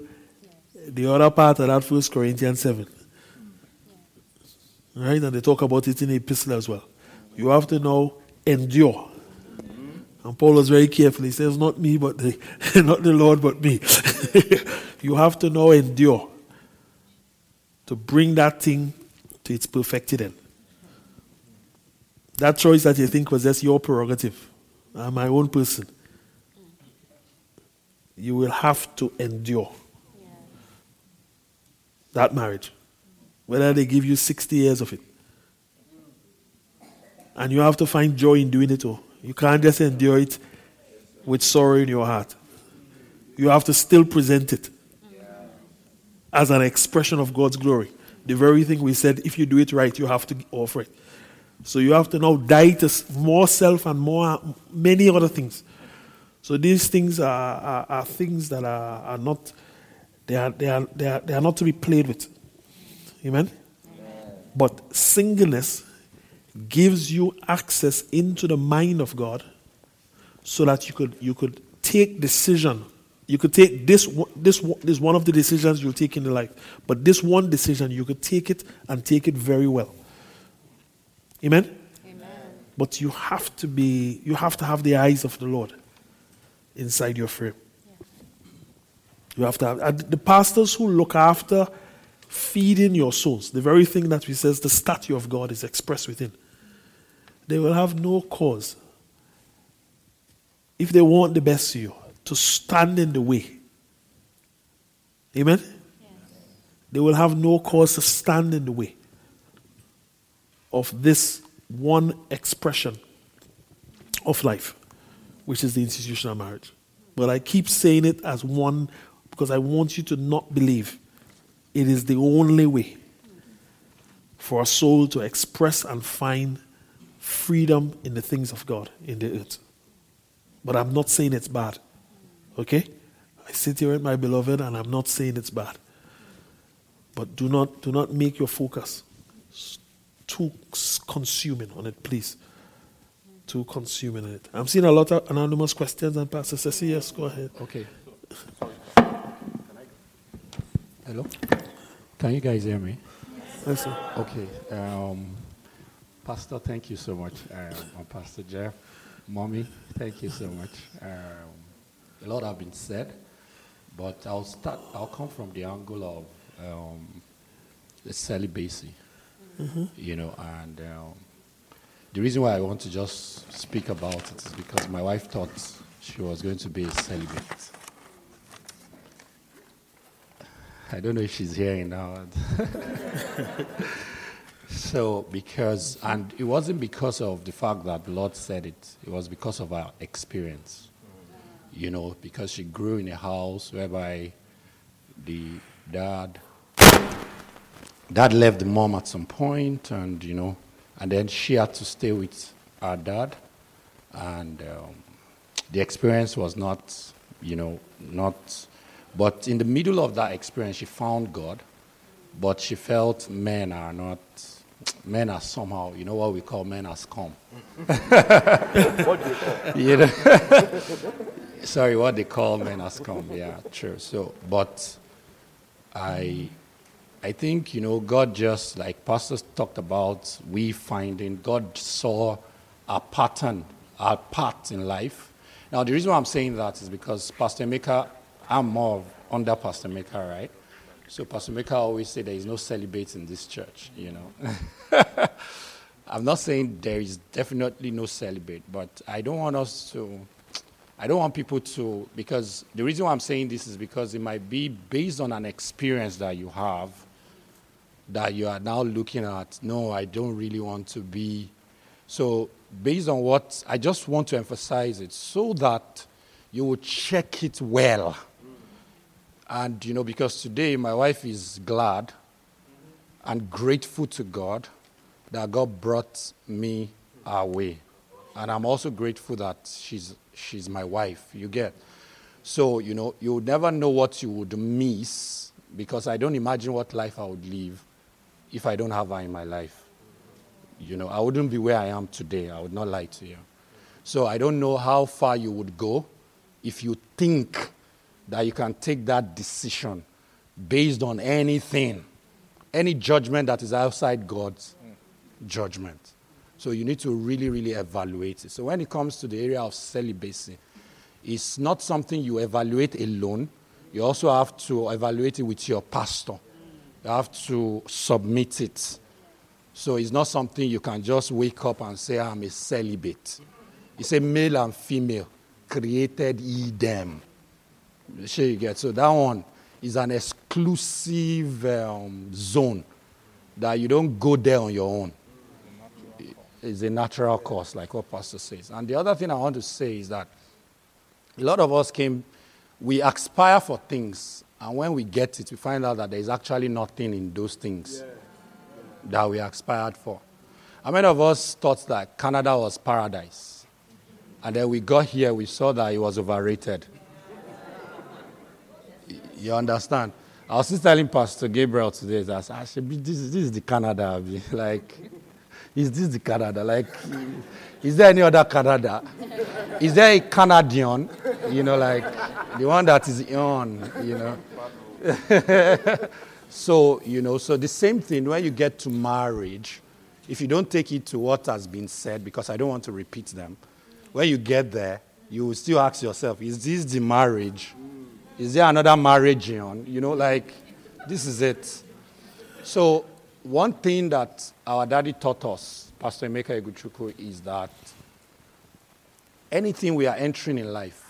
the other part of that First Corinthians 7. Right? And they talk about it in the epistle as well. You have to now endure. And Paul was very careful. He says, Not me, but the, not the Lord, but me. you have to now endure to bring that thing to its perfected end. That choice that you think was just your prerogative, I'm my own person, you will have to endure that marriage, whether they give you 60 years of it. And you have to find joy in doing it all. You can't just endure it with sorrow in your heart. You have to still present it as an expression of God's glory. The very thing we said, if you do it right, you have to offer it. So you have to now die to more self and more many other things. So these things are, are, are things that are, are not they are, they, are, they, are, they are not to be played with. Amen? Amen? But singleness gives you access into the mind of God so that you could, you could take decision. You could take this, this, this one of the decisions you'll take in the life. But this one decision, you could take it and take it very well. Amen? Amen? But you have to be, you have to have the eyes of the Lord inside your frame. You have to have the pastors who look after feeding your souls, the very thing that we says the statue of God is expressed within. They will have no cause, if they want the best for you, to stand in the way. Amen? Yes. They will have no cause to stand in the way of this one expression of life, which is the institution of marriage. But I keep saying it as one because I want you to not believe it is the only way for a soul to express and find freedom in the things of God in the earth. But I'm not saying it's bad. Okay? I sit here with my beloved and I'm not saying it's bad. But do not do not make your focus too consuming on it, please. Too consuming it. I'm seeing a lot of anonymous questions, and Pastor says, yes, go ahead. Okay. Hello? Can you guys hear me? Yes, sir. Okay. Um, Pastor, thank you so much. Um, Pastor Jeff, Mommy, thank you so much. Um, a lot have been said, but I'll start. I'll come from the angle of um, the celibacy. Mm-hmm. You know, and um, the reason why I want to just speak about it is because my wife thought she was going to be a celibate. I don't know if she's hearing now. so, because, and it wasn't because of the fact that the Lord said it, it was because of our experience. You know, because she grew in a house whereby the dad, dad left the mom at some point, and, you know, and then she had to stay with her dad. And um, the experience was not, you know, not but in the middle of that experience, she found God, but she felt men are not, men are somehow, you know what we call men as come. what do you call? You know? Sorry, what they call men as come. Yeah, true. So, but I, I think you know God just like pastors talked about, we finding God saw a pattern, our path in life. Now, the reason why I'm saying that is because Pastor Emeka I'm more under Pastor Maker, right? So Pastor Maker always say there is no celibate in this church, you know. I'm not saying there is definitely no celibate, but I don't want us to, I don't want people to, because the reason why I'm saying this is because it might be based on an experience that you have that you are now looking at, no, I don't really want to be. So, based on what, I just want to emphasize it so that you will check it well and, you know, because today my wife is glad and grateful to God that God brought me our way. And I'm also grateful that she's, she's my wife. You get? So, you know, you would never know what you would miss because I don't imagine what life I would live if I don't have her in my life. You know, I wouldn't be where I am today. I would not lie to you. So I don't know how far you would go if you think that you can take that decision based on anything, any judgment that is outside God's judgment. So you need to really, really evaluate it. So when it comes to the area of celibacy, it's not something you evaluate alone. You also have to evaluate it with your pastor. You have to submit it. So it's not something you can just wake up and say, I'm a celibate. It's a male and female created he them. Sure, you get. So that one is an exclusive um, zone that you don't go there on your own. It's a natural course, like what Pastor says. And the other thing I want to say is that a lot of us came, we aspire for things, and when we get it, we find out that there is actually nothing in those things that we aspired for. How many of us thought that Canada was paradise? And then we got here, we saw that it was overrated. You understand? I was just telling Pastor Gabriel today that I ah, should be, this, this is the Canada. Like, is this the Canada? Like, is there any other Canada? Is there a Canadian? You know, like the one that is on, you know. so, you know, so the same thing when you get to marriage, if you don't take it to what has been said, because I don't want to repeat them, when you get there, you will still ask yourself, is this the marriage is there another marriage on? You know, like, this is it. So, one thing that our daddy taught us, Pastor Emeka Eguchukwu, is that anything we are entering in life,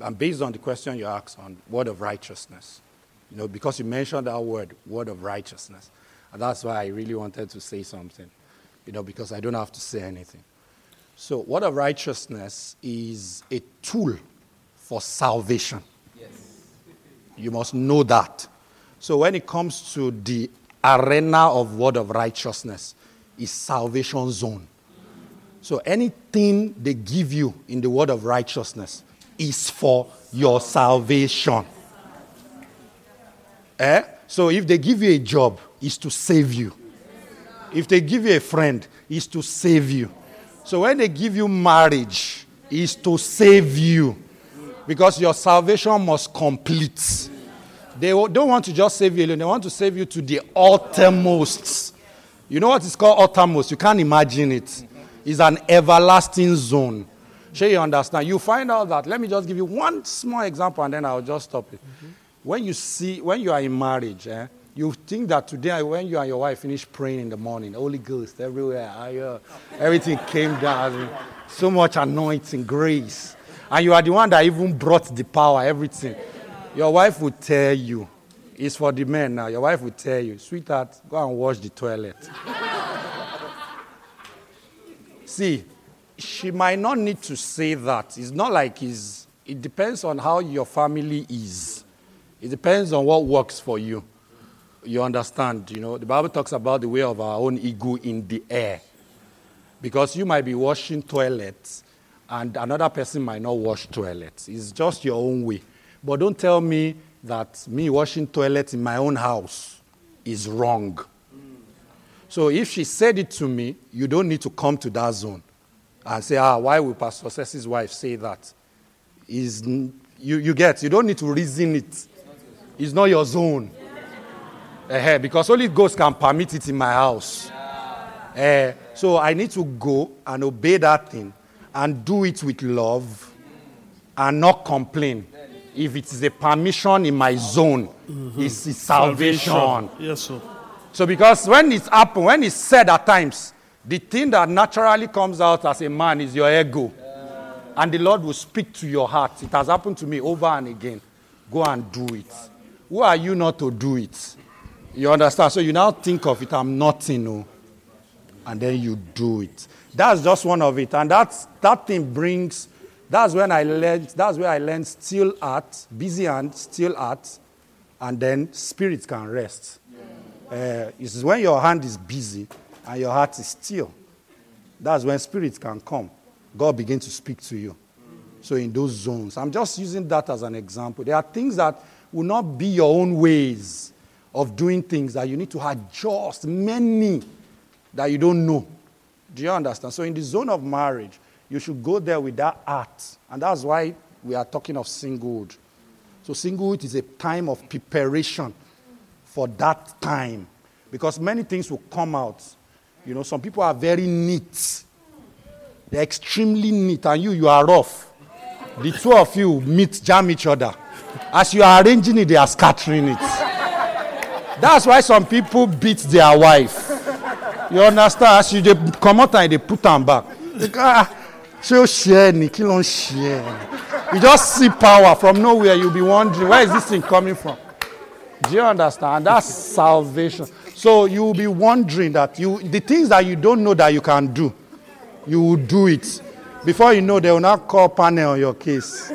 and based on the question you asked on word of righteousness, you know, because you mentioned that word, word of righteousness. And that's why I really wanted to say something, you know, because I don't have to say anything. So, word of righteousness is a tool for salvation. Yes. You must know that. So when it comes to the arena of word of righteousness, is salvation zone. So anything they give you in the word of righteousness is for your salvation. Eh? So if they give you a job, is to save you. If they give you a friend, is to save you. So when they give you marriage, is to save you because your salvation must complete. They don't want to just save you alone, they want to save you to the uttermost. You know what is called uttermost? You can't imagine it. It's an everlasting zone. Sure, you understand? You find out that. Let me just give you one small example and then I'll just stop it. Mm-hmm. When you see, when you are in marriage, eh, you think that today, when you and your wife finish praying in the morning, Holy Ghost everywhere, I, uh, everything came down, so much anointing, grace. And you are the one that even brought the power, everything. Your wife will tell you, it's for the men now. Your wife will tell you, sweetheart, go and wash the toilet. See, she might not need to say that. It's not like it's, it depends on how your family is. It depends on what works for you. You understand, you know, the Bible talks about the way of our own ego in the air. Because you might be washing toilets and another person might not wash toilets. It's just your own way. But don't tell me that me washing toilets in my own house is wrong. So if she said it to me, you don't need to come to that zone and say, ah, why will Pastor Ceci's wife say that? Is you, you get, you don't need to reason it. It's not your zone. Uh, because only Ghost can permit it in my house. Uh, so I need to go and obey that thing and do it with love and not complain. If it is a permission in my zone, mm-hmm. it's, it's salvation. salvation. Yes, sir. So because when it's happened, when it's said at times, the thing that naturally comes out as a man is your ego. And the Lord will speak to your heart. It has happened to me over and again. Go and do it. Who are you not to do it? You understand? So you now think of it, I'm nothing, no. And then you do it. That's just one of it. And that's, that thing brings, that's when I learned, that's where I learned still art, busy and still art, and then spirit can rest. Uh, it's when your hand is busy and your heart is still. That's when spirit can come. God begin to speak to you. So in those zones, I'm just using that as an example. There are things that will not be your own ways of doing things that you need to adjust. Many that you don't know. Do you understand? So in the zone of marriage, you should go there with that art. And that's why we are talking of singlehood. So singlehood is a time of preparation for that time. Because many things will come out. You know, some people are very neat. They're extremely neat, and you, you are rough. The two of you meet, jam each other. As you are arranging it, they are scattering it. That's why some people beat their wife. You understand? As you come out and they put them back. Ah, you just see power from nowhere. You'll be wondering, where is this thing coming from? Do you understand? That's salvation. So you will be wondering that you the things that you don't know that you can do, you will do it. Before you know, they will not call panel on your case.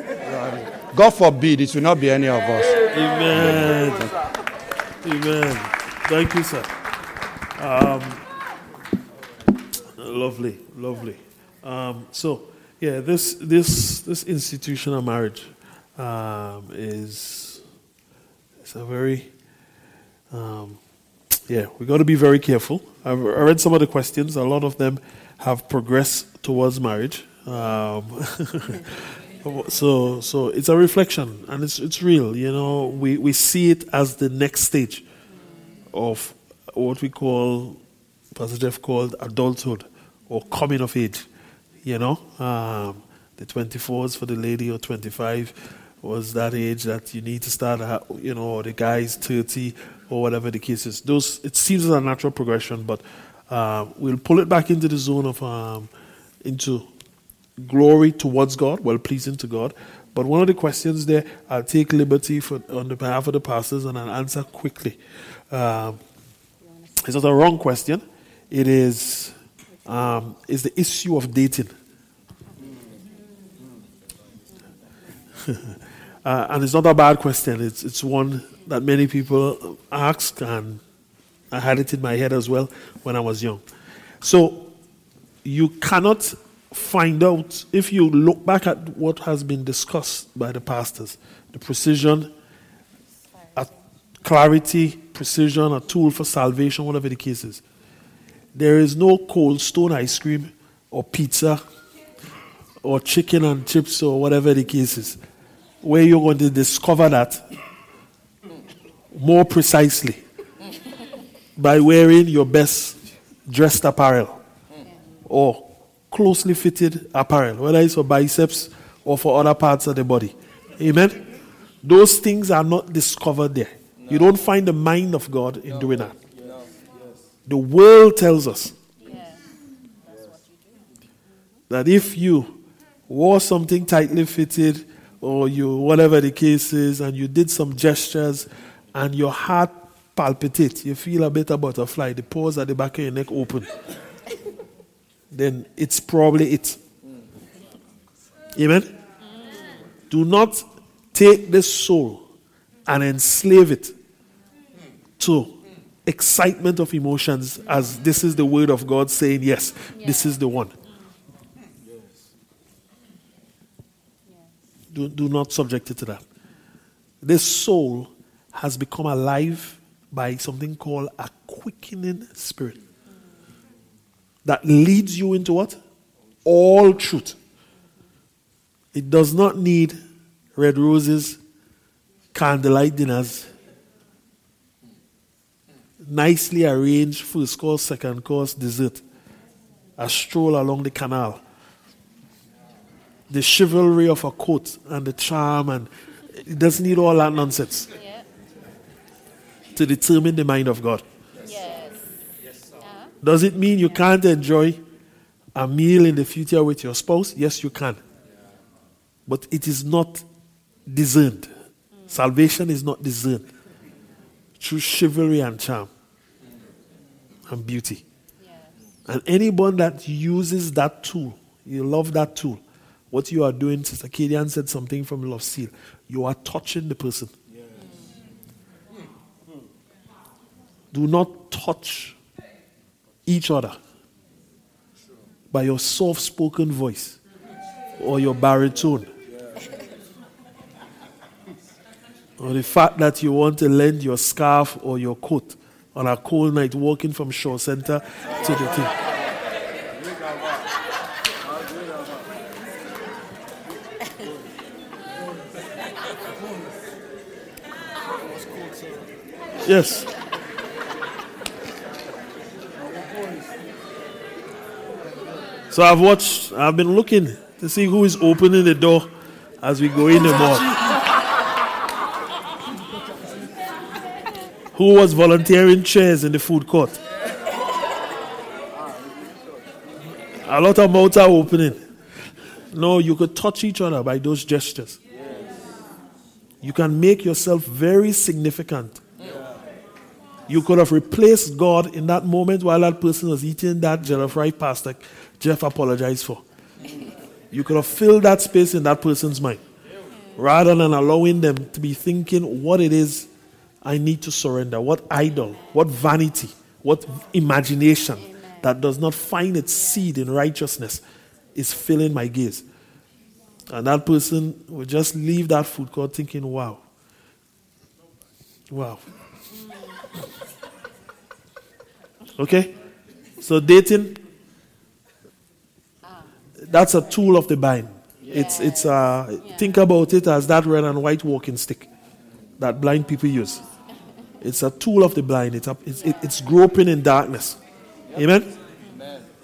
God forbid it will not be any of us. Amen. Amen. Thank you, sir. Um, lovely, lovely. Um, so, yeah, this this this institutional marriage um, is it's a very um, yeah, we got to be very careful. I've I read some of the questions. A lot of them have progressed towards marriage. Um, so, so it's a reflection, and it's it's real. You know, we we see it as the next stage of what we call, Pastor Jeff called adulthood or coming of age. You know, um, the 24s for the lady or 25 was that age that you need to start, you know, or the guy's 30 or whatever the case is. Those it seems as a natural progression, but uh, we'll pull it back into the zone of um, into glory towards God, well pleasing to God. But one of the questions there, I'll take liberty for on the behalf of the pastors and I'll answer quickly. Um, it's not a wrong question. It is um, is the issue of dating. uh, and it's not a bad question. It's it's one that many people ask, and I had it in my head as well when I was young. So you cannot find out if you look back at what has been discussed by the pastors, the precision, clarity, precision, a tool for salvation, whatever the case is. There is no cold stone ice cream or pizza or chicken and chips or whatever the case is where you're going to discover that more precisely by wearing your best dressed apparel or closely fitted apparel, whether it's for biceps or for other parts of the body. Amen? Those things are not discovered there. You don't find the mind of God in doing that. The world tells us that if you wore something tightly fitted or you whatever the case is and you did some gestures and your heart palpitates, you feel a bit of butterfly, the pores at the back of your neck open, then it's probably it. Amen? Do not take this soul and enslave it to excitement of emotions as this is the word of God saying, yes, this is the one. Do, do not subject it to that. This soul has become alive by something called a quickening spirit that leads you into what? All truth. It does not need red roses, candlelight dinners, nicely arranged first course, second course, dessert, a stroll along the canal, the chivalry of a coat and the charm, and it doesn't need all that nonsense Yeah. to determine the mind of God. Yes. Uh-huh. Does it mean you can't enjoy a meal in the future with your spouse? Yes, you can. But it is not discerned. Mm. Salvation is not discerned through chivalry and charm and beauty. And anyone that uses that tool, you love that tool. What you are doing, Sister Kadian said something from Love Seal. You are touching the person. Do not touch each other by your soft spoken voice or your baritone. Or the fact that you want to lend your scarf or your coat on a cold night walking from Shaw Center to the thing. Yes. So I've watched, I've been looking to see who is opening the door as we go in the mall. Who was volunteering chairs in the food court? A lot of mouths are opening. No, you could touch each other by those gestures. You can make yourself very significant. You could have replaced God in that moment while that person was eating that jollof rice pasta Jeff apologized for. You could have filled that space in that person's mind rather than allowing them to be thinking what it is I need to surrender, what idol, what vanity, what imagination that does not find its seed in righteousness is filling my gaze. And that person will just leave that food court thinking, wow, wow. Okay? So dating, that's a tool of the bind. It's, it's uh, think about it as that red and white walking stick that blind people use. It's a tool of the blind. It's, a, it's, it- it's groping in darkness. Amen?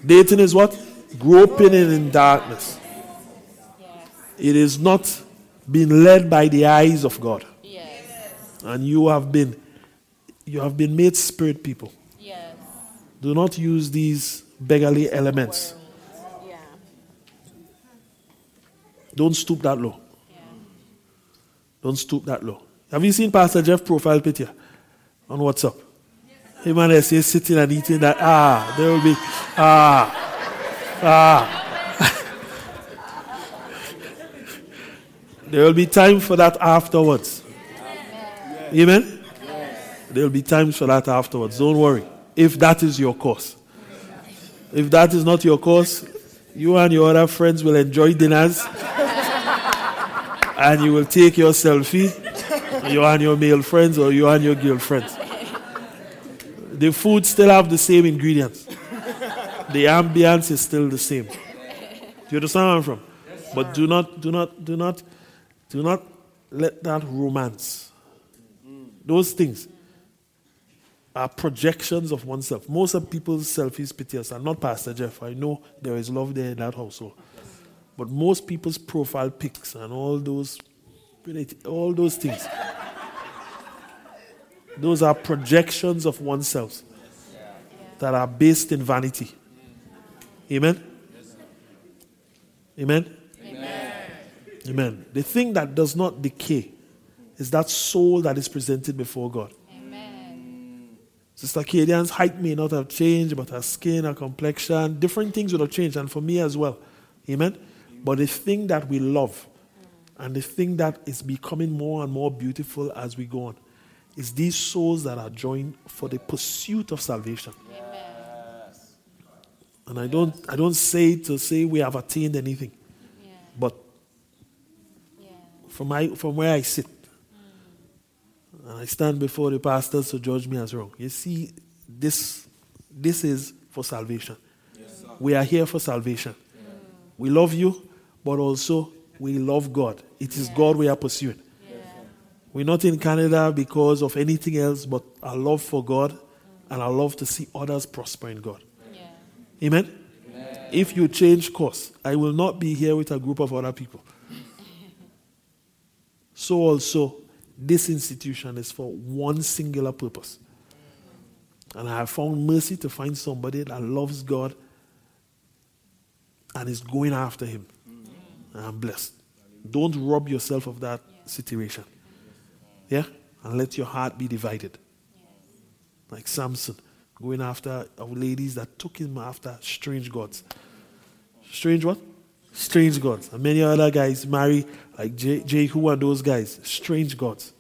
Dating is what? Groping in, in darkness. It is not being led by the eyes of God. Yes. And you have been you have been made spirit people. Yes. Do not use these beggarly elements. Yeah. Don't stoop that low. Yeah. Don't stoop that low. Have you seen Pastor Jeff profile picture on WhatsApp? Him and SA sitting and eating that. Ah, there will be. Ah. Ah. there will be time for that afterwards. Amen? There will be times for that afterwards. Don't worry. If that is your course. If that is not your course, you and your other friends will enjoy dinners and you will take your selfie, you and your male friends or you and your girlfriends. The food still have the same ingredients. The ambience is still the same. Do you understand where I'm from? But do not, do not, do not, do not let that romance those things are projections of oneself. Most of people's selfies pictures are not Pastor Jeff. I know there is love there in that household. But most people's profile pics and all those all those things. Those are projections of oneself that are based in vanity. Amen? Amen? Amen? Amen. The thing that does not decay is that soul that is presented before God. Amen. Sister Kadian's height may not have changed, but her skin, her complexion, different things would have changed, and for me as well. Amen? But the thing that we love and the thing that is becoming more and more beautiful as we go on is these souls that are joined for the pursuit of salvation. Yes. And I don't, I don't say to say we have attained anything, yeah. but yeah. from, my, from where I sit, mm. and I stand before the pastors to judge me as wrong. You see, this, this is for salvation. Yes, we are here for salvation. Mm. We love you, but also we love God. It is God we are pursuing. We're not in Canada because of anything else but our love for God and our love to see others prosper in God. Yeah. Amen? Amen? If you change course, I will not be here with a group of other people. so, also, this institution is for one singular purpose. And I have found mercy to find somebody that loves God and is going after Him. I'm blessed. Don't rob yourself of that situation. Yeah? And let your heart be divided. Like Samson, going after ladies that took him after strange gods. Strange what? Strange gods. And many other guys marry like Jehu and those guys. Strange gods.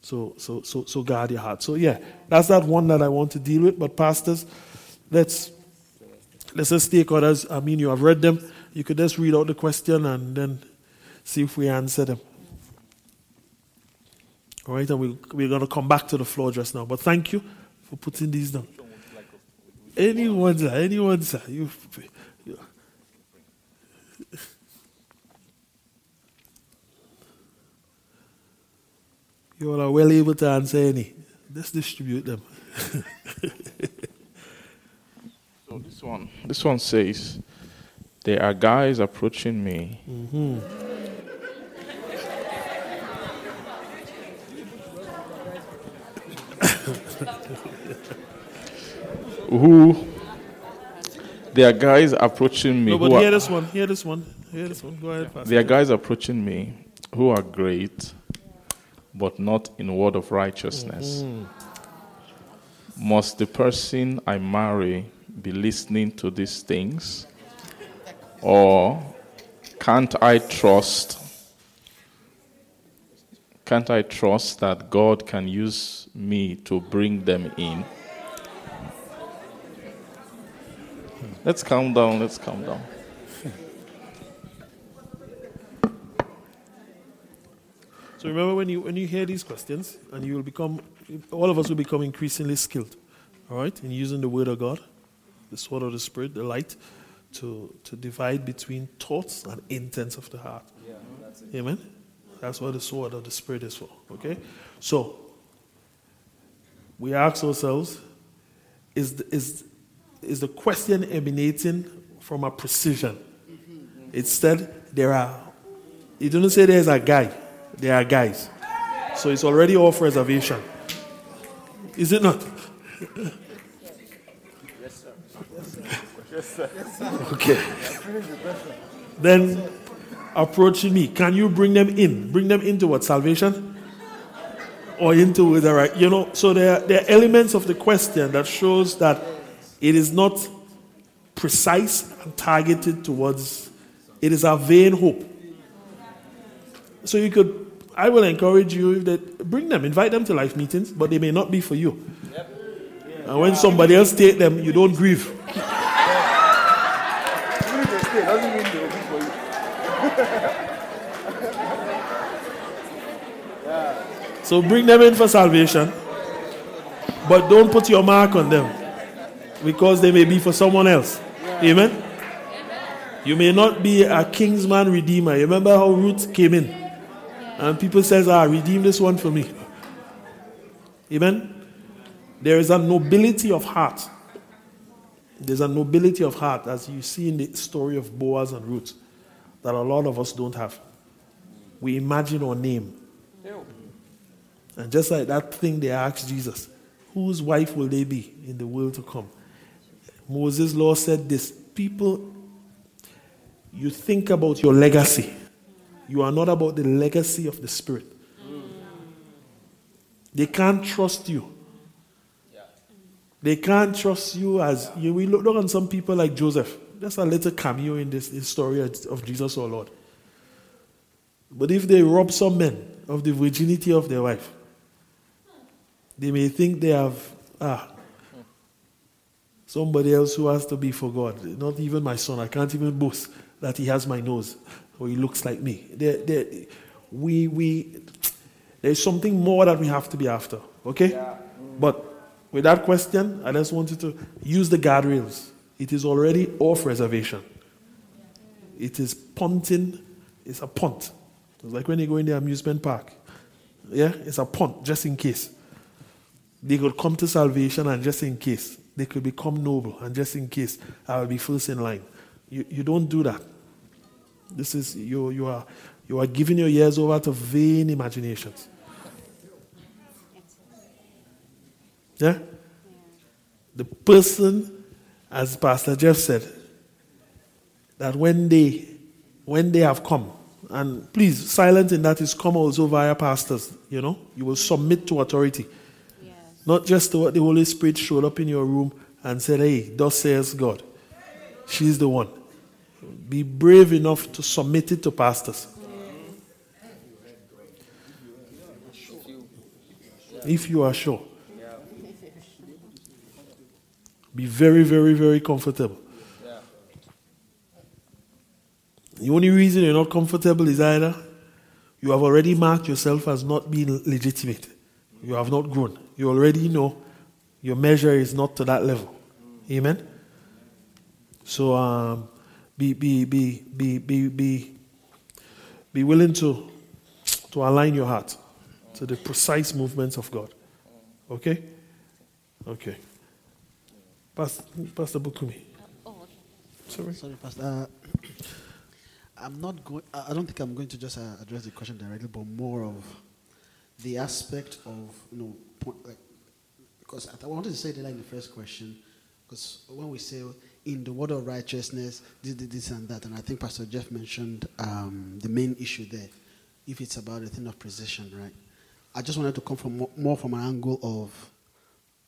So, so, so, so guard your heart. So yeah, that's that one that I want to deal with. But pastors, let's let's just take others. I mean, you have read them. You could just read out the question and then see if we answer them. All right, and we, we're going to come back to the floor just now. But thank you for putting these down. Anyone, sir, anyone, sir. You, you, you all are well able to answer any. Let's distribute them. so this one, this one says, there are guys approaching me. Mm-hmm. who there are guys approaching me. No, but hear are, this one. Hear this one. Hear this one. Go ahead. Pastor. There are guys approaching me who are great, but not in word of righteousness. Mm-hmm. Must the person I marry be listening to these things? Or can't I trust? Can't I trust that God can use me to bring them in? Let's calm down. Let's calm down. So remember when you when you hear these questions, and you will become, all of us will become increasingly skilled, all right, in using the word of God, the sword of the spirit, the light, to, to divide between thoughts and intents of the heart. Yeah, that's Amen? That's what the sword of the Spirit is for. Okay? So, we ask ourselves is the, is, is the question emanating from a precision? Mm-hmm. Instead, there are, it doesn't say there's a guy, there are guys. So it's already off reservation. Is it not? Okay. Then approaching me, can you bring them in? Bring them into what? Salvation? Or into the right? You know, so there, there are elements of the question that shows that it is not precise and targeted towards, it is a vain hope. So you could, I will encourage you that bring them, invite them to life meetings, but they may not be for you. And when somebody else take them, you don't grieve. Doesn't mean they will be for you. yeah. So bring them in for salvation, but don't put your mark on them because they may be for someone else. Yeah. Amen? You may not be a kinsman redeemer. You remember how Ruth came in? And people says, ah, redeem this one for me. Amen? There is a nobility of heart. There's a nobility of heart, as you see in the story of Boaz and Ruth, that a lot of us don't have. We imagine our name. And just like that thing they asked Jesus, whose wife will they be in the world to come? Moses' law said this people, you think about your legacy. You are not about the legacy of the Spirit. They can't trust you. They can't trust you as you. We look, look on some people like Joseph. That's a little cameo in this, this story of Jesus our Lord. But if they rob some men of the virginity of their wife, they may think they have ah somebody else who has to be for God. Not even my son. I can't even boast that he has my nose or he looks like me. They're, they're, we, we, there's something more that we have to be after. Okay? Yeah. But with that question, I just wanted to use the guardrails. It is already off reservation. It is punting, it's a punt. It's like when you go in the amusement park. Yeah, it's a punt just in case. They could come to salvation and just in case. They could become noble and just in case I will be first in line. You, you don't do that. This is you, you are you are giving your years over to vain imaginations. Yeah? The person, as Pastor Jeff said, that when they when they have come, and please, silent in that is come also via pastors, you know, you will submit to authority. Yes. Not just what the Holy Spirit showed up in your room and said, Hey, thus says God. She's the one. Be brave enough to submit it to pastors. If you are sure. Be very, very, very comfortable. Yeah. The only reason you're not comfortable is either you have already marked yourself as not being legitimate. You have not grown. You already know your measure is not to that level. Amen? So um, be, be, be, be, be, be, be willing to, to align your heart to the precise movements of God. Okay? Okay. Pastor, Pastor Bukumi. Uh, oh, okay. Sorry. Sorry, Pastor. Uh, I'm not going. I don't think I'm going to just uh, address the question directly, but more of the aspect of you know, point, like, because I wanted to say that like in the first question, because when we say in the word of righteousness, this, this, and that, and I think Pastor Jeff mentioned um, the main issue there. If it's about a thing of precision, right? I just wanted to come from more from an angle of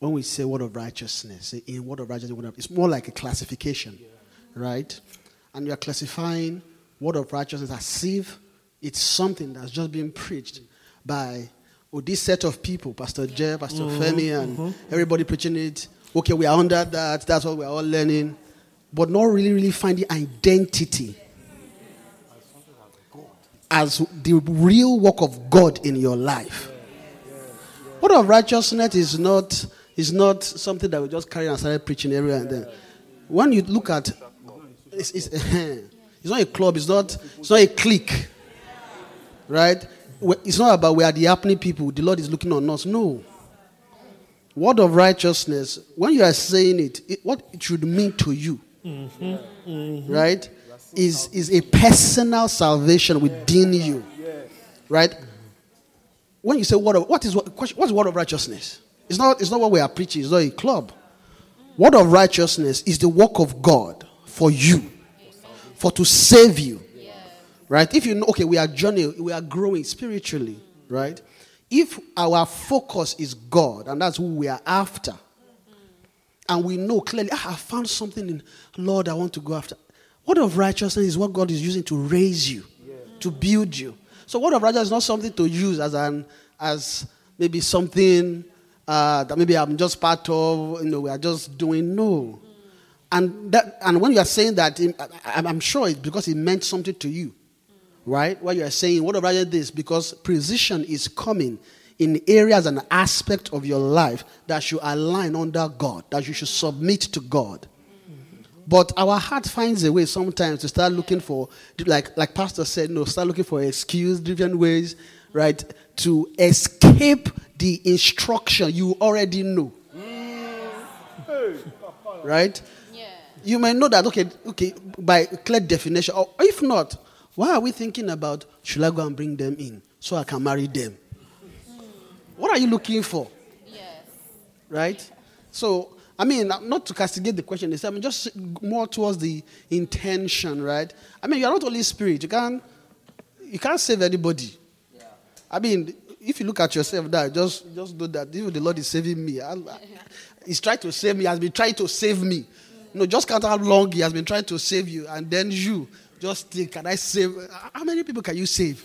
when we say word of righteousness, in word of righteousness, it's more like a classification, yeah. right? And you are classifying word of righteousness as if it's something that's just being preached by oh, this set of people, Pastor Jeff, Pastor mm-hmm, Femi, and mm-hmm. everybody preaching it. Okay, we are under that. That's what we are all learning, but not really, really finding identity as the real work of God in your life. Word of righteousness is not it's not something that we just carry and started preaching everywhere and then. When you look at it's, it's, it's not a club, it's not, it's not a clique. Right? It's not about we are the happening people, the Lord is looking on us. No. Word of righteousness, when you are saying it, it what it should mean to you, right, is, is a personal salvation within you. Right? When you say word of, what is what, what's word of righteousness? It's not, it's not what we are preaching, it's not a club. Word of righteousness is the work of God for you, for to save you. Right? If you know, okay, we are journeying, we are growing spiritually, right? If our focus is God, and that's who we are after, and we know clearly, ah, I found something in Lord, I want to go after. Word of righteousness is what God is using to raise you, to build you. So, word of righteousness is not something to use as an as maybe something uh, that maybe I'm just part of, you know, we are just doing. No. And, that, and when you are saying that, I'm sure it's because it meant something to you, right? What you are saying, what about this? Because precision is coming in areas and aspects of your life that should align under God, that you should submit to God. But our heart finds a way sometimes to start looking for, like like Pastor said, no, start looking for excuse, different ways right, to escape the instruction you already know. Right? You may know that, okay, okay, by clear definition, or if not, why are we thinking about should I go and bring them in so I can marry them? Hmm. What are you looking for? Yes. Right? So, I mean, uh, not to castigate the question, I mean, just more towards the intention, right? I mean, you're not Holy Spirit. You can't, you can't save anybody. I mean, if you look at yourself now, just, just know that even the Lord is saving me. I, I, he's trying to save me, has been trying to save me. Know, just count how long he has been trying to save you, and then you just think, can I save? How many people can you save?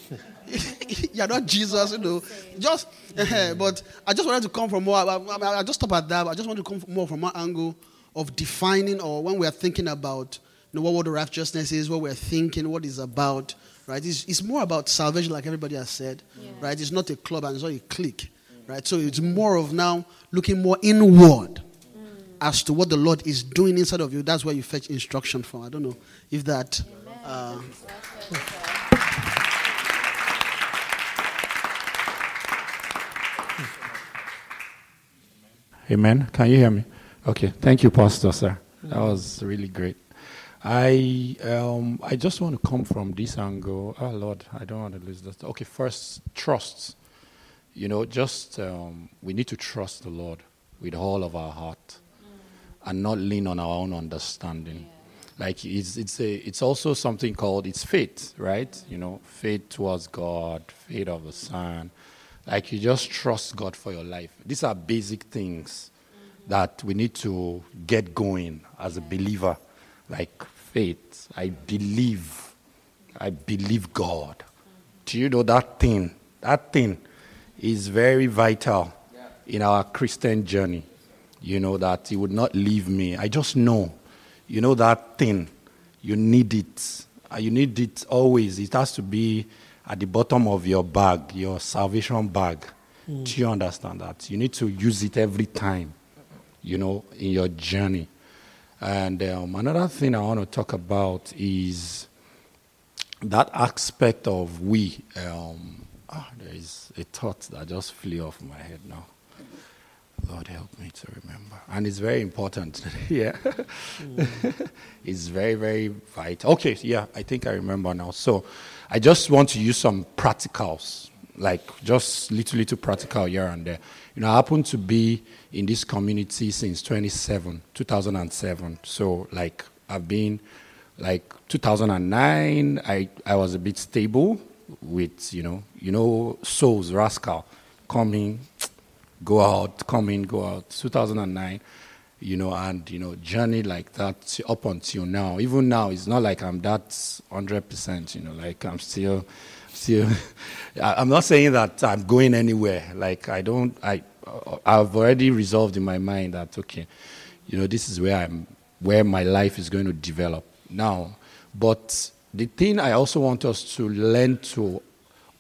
You're not Jesus, you know. Just, but I just wanted to come from more. I, I, I just stop at that. I just want to come more from one angle of defining, or when we are thinking about, you know, what, what the righteousness is, what we're thinking, what is about, right? It's, it's more about salvation, like everybody has said, Yeah. right? It's not a club and it's not a clique, right? So it's more of now looking more inward as to what the Lord is doing inside of you. That's where you fetch instruction from. I don't know if that. Uh, Amen. Can you hear me? Okay. Thank you, Pastor, sir. That was really great. I um, I just want to come from this angle. Oh Lord, I don't want to lose this. Okay, first trust. You know, just um, we need to trust the Lord with all of our heart, and not lean on our own understanding. Like it's it's a it's also something called it's faith, right? You know, faith towards God, faith of the Son. Like you just trust God for your life. These are basic things that we need to get going as a believer. Like faith. I believe. I believe God. Do you know that thing? That thing is very vital in our Christian journey. You know that He would not leave me. I just know. You know that thing. You need it. You need it always. It has to be at the bottom of your bag, your salvation bag. Do you understand that? You need to use it every time, you know, in your journey. And um, another thing I want to talk about is that aspect of we. Um, ah, there is a thought that just flew off my head now. Lord help me to remember. And it's very important. yeah. it's very, very vital. Okay, yeah, I think I remember now. So I just want to use some practicals, like just little, little practical here and there. You know, I happen to be in this community since 27, 2007. So, like, I've been, like, 2009, I, I was a bit stable with, you know, you know, souls, rascal, coming, go out, come in, go out. 2009, you know, and you know, journey like that up until now. Even now, it's not like I'm that hundred percent. You know, like I'm still, I- I'm not saying that I'm going anywhere. Like I don't. I I've already resolved in my mind that okay, you know, this is where I'm, where my life is going to develop now. But the thing I also want us to learn to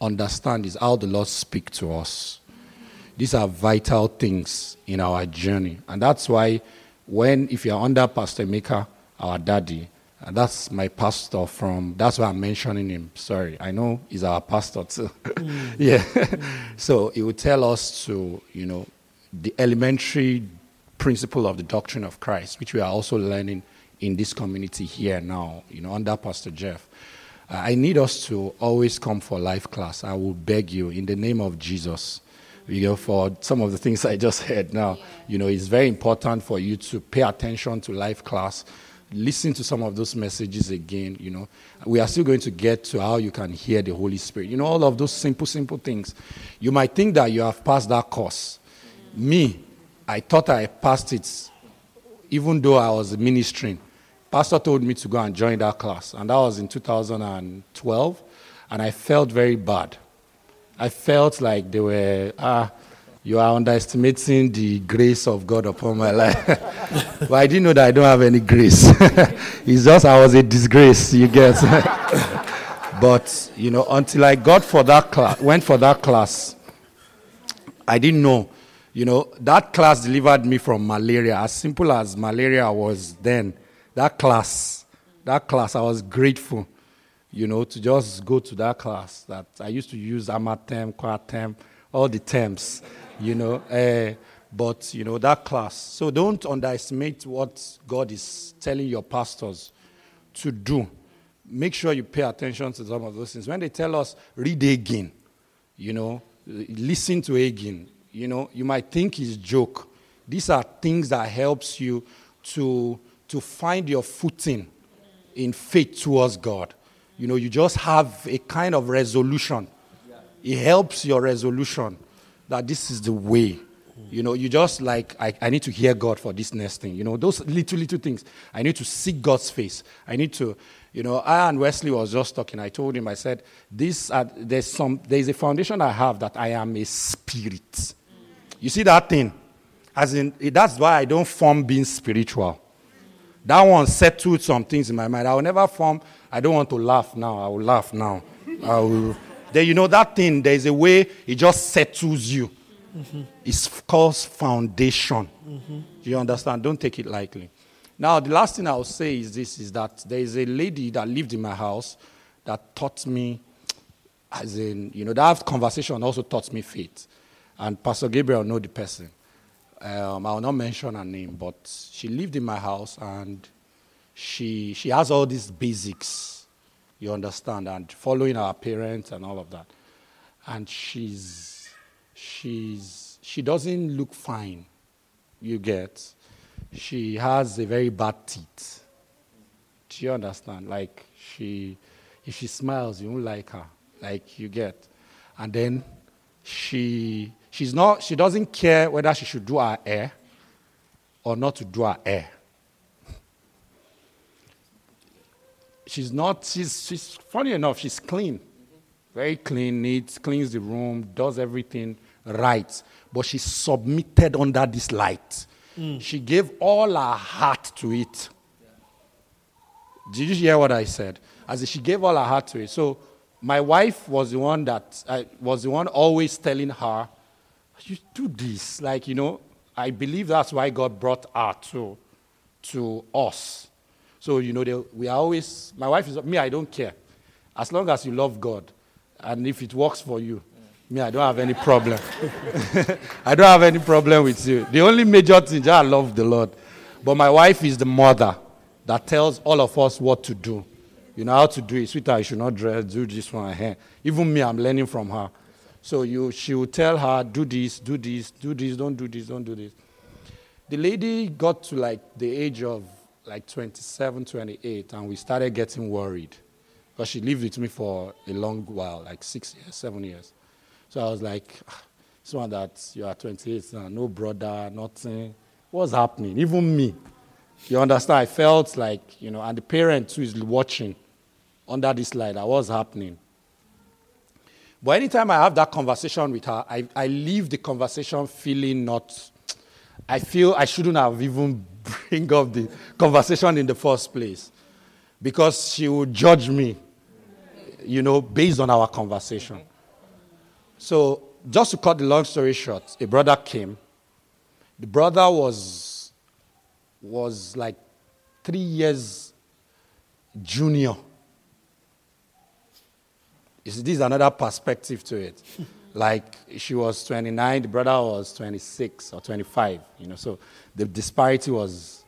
understand is how the Lord speak to us. These are vital things in our journey. And that's why when, if you're under Pastor Maker, our daddy, and that's my pastor from, that's why I'm mentioning him. Sorry. I know he's our pastor too. yeah. so he would tell us to, you know, the elementary principle of the doctrine of Christ, which we are also learning in this community here now, you know, under Pastor Jeff. Uh, I need us to always come for life class. I will beg you in the name of Jesus. You know, for some of the things I just heard now, you know, it's very important for you to pay attention to life class, listen to some of those messages again. You know, we are still going to get to how you can hear the Holy Spirit. You know, all of those simple, simple things. You might think that you have passed that course. Me, I thought I passed it, even though I was ministering. Pastor told me to go and join that class, and that was in 2012, and I felt very bad. I felt like they were, ah, you are underestimating the grace of God upon my life. but I didn't know that I don't have any grace. it's just I was a disgrace, you get. but, you know, until I got for that class, went for that class, I didn't know. You know, that class delivered me from malaria. As simple as malaria was then, that class, that class, I was grateful. you know, to just go to that class. That I used to use amatem, Coartem, all the terms, you know. Uh, but you know that class. So don't underestimate what God is telling your pastors to do. Make sure you pay attention to some of those things. When they tell us read again, you know, listen to again. You know, you might think it's joke. These are things that helps you to to find your footing in faith towards God. You know, you just have a kind of resolution. It helps your resolution that this is the way. You know, you just like, I, I need to hear God for this next thing. You know, those little, little things. I need to seek God's face. I need to, you know, I and Wesley was just talking. I told him, I said, this, uh, there's, some, there's a foundation I have that I am a spirit. You see that thing? As in, that's why I don't form being spiritual. That one settled some things in my mind. I will never form, I don't want to laugh now. I will laugh now. I will. Then, you know, that thing, there's a way it just settles you. Mm-hmm. It's called foundation. Mm-hmm. You understand? Don't take it lightly. Now, the last thing I'll say is this is that there is a lady that lived in my house that taught me, as in, you know, that conversation also taught me faith. And Pastor Gabriel know the person. Um, I will not mention her name, but she lived in my house and she, she has all these basics, you understand, and following her parents and all of that. And she's, she's, she doesn't look fine, you get. She has a very bad teeth. Do you understand? Like, she, if she smiles, you won't like her. Like, you get. And then she, she's not, she doesn't care whether she should do her hair or not to do her hair. She's not, she's, she's funny enough, she's clean. Very clean, neat, cleans the room, does everything right. But she submitted under this light. Mm. She gave all her heart to it. Did you hear what I said? As she gave all her heart to it. So my wife was the one that I was the one always telling her, "You do this." Like you know, I believe that's why God brought her to to us. So, you know, they, we are always, my wife is, me, I don't care. As long as you love God and if it works for you, me, I don't have any problem. I don't have any problem with you. The only major thing is I love the Lord. But my wife is the mother that tells all of us what to do. You know how to do it. Sweetheart, you should not dress, do this one here. Even me, I'm learning from her. So you, she will tell her, do this, do this, do this, don't do this, don't do this. The lady got to like the age of like 27, 28, and we started getting worried because she lived with me for a long while, like six years, seven years. So I was like, ah, this one that you are 28 now, no brother, nothing. What's happening? Even me. You understand? I felt like, you know, and the parent who is watching under this light, that was happening. But anytime I have that conversation with her, I, I leave the conversation feeling not, I feel I shouldn't have even bring up the conversation in the first place because she would judge me, you know, based on our conversation. So, just to cut the long story short, a brother came. The brother was was like three years junior. You see, this is another perspective to it. like she was 29, the brother was 26 or 25, you know, so the disparity was.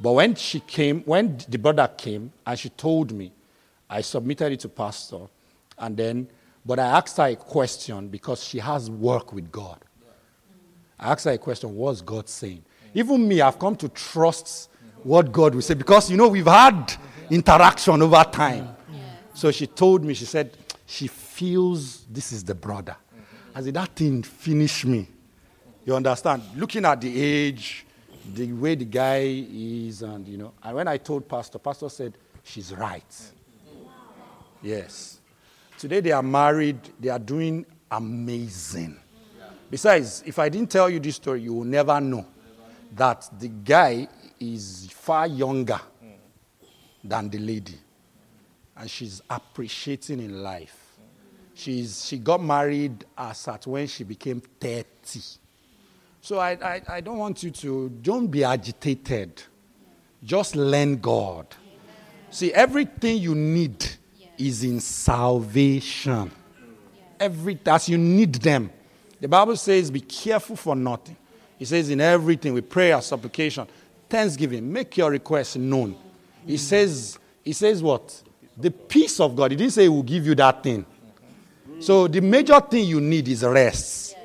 But when she came, when the brother came and she told me, I submitted it to pastor, and then, but I asked her a question because she has work with God. I asked her a question, what's God saying? Even me, I've come to trust what God will say because, you know, we've had interaction over time. So she told me, she said, she feels this is the brother. I said, that thing finished me. You understand? Looking at the age, the way the guy is, and you know. And when I told Pastor, Pastor said, she's right. Yes. Today they are married, they are doing amazing. Besides, if I didn't tell you this story, you will never know that the guy is far younger than the lady. And she's appreciating in life. She's, she got married as at when she became 30. So I, I, I don't want you to, don't be agitated. Just learn God. See, everything you need is in salvation. Every as you need them. The Bible says, be careful for nothing. It says, in everything, with prayer, supplication, thanksgiving, make your requests known. He says, he says what? The peace of God. He didn't say he will give you that thing. So the major thing you need is rest.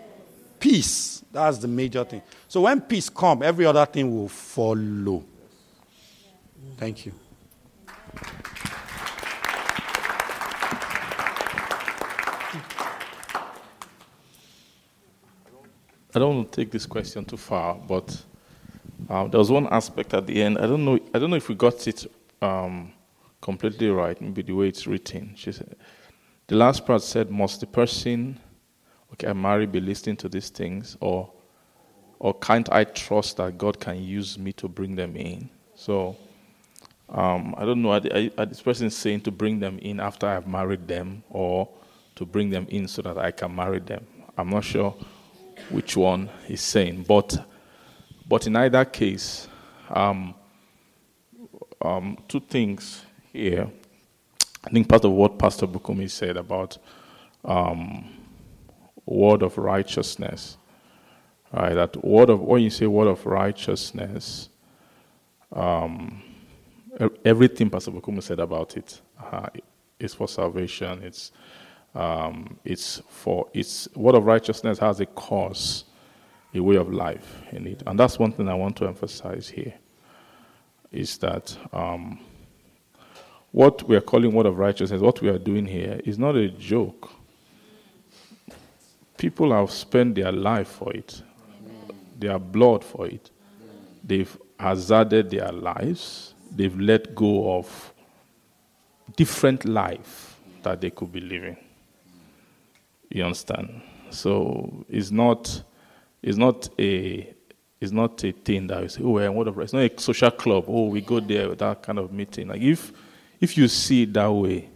Peace. That's the major thing. So when peace comes, every other thing will follow. Thank you. I don't want to take this question too far, but um, there was one aspect at the end. I don't know. I don't know if we got it um, completely right. Maybe the way it's written. She said, the last part said, "Must the person, okay, I be listening to these things, or, or can't I trust that God can use me to bring them in?" So, um, I don't know. Are, are, are this person saying to bring them in after I've married them, or to bring them in so that I can marry them? I'm not sure which one he's saying. But, but in either case, um, um, two things here. I think part of what Pastor Bukumi said about um, word of righteousness, right? That word of when you say word of righteousness, um, everything Pastor Bukumi said about it uh, is for salvation. It's um, it's for it's word of righteousness has a cause, a way of life in it, and that's one thing I want to emphasize here. Is that um, what we are calling word of righteousness? What we are doing here is not a joke. People have spent their life for it, their blood for it. They've hazarded their lives. They've let go of different life that they could be living. You understand? So it's not it's not a it's not a thing that you say, oh, well, what of it's not a social club. Oh, we go there with that kind of meeting. Like if if you see it that way,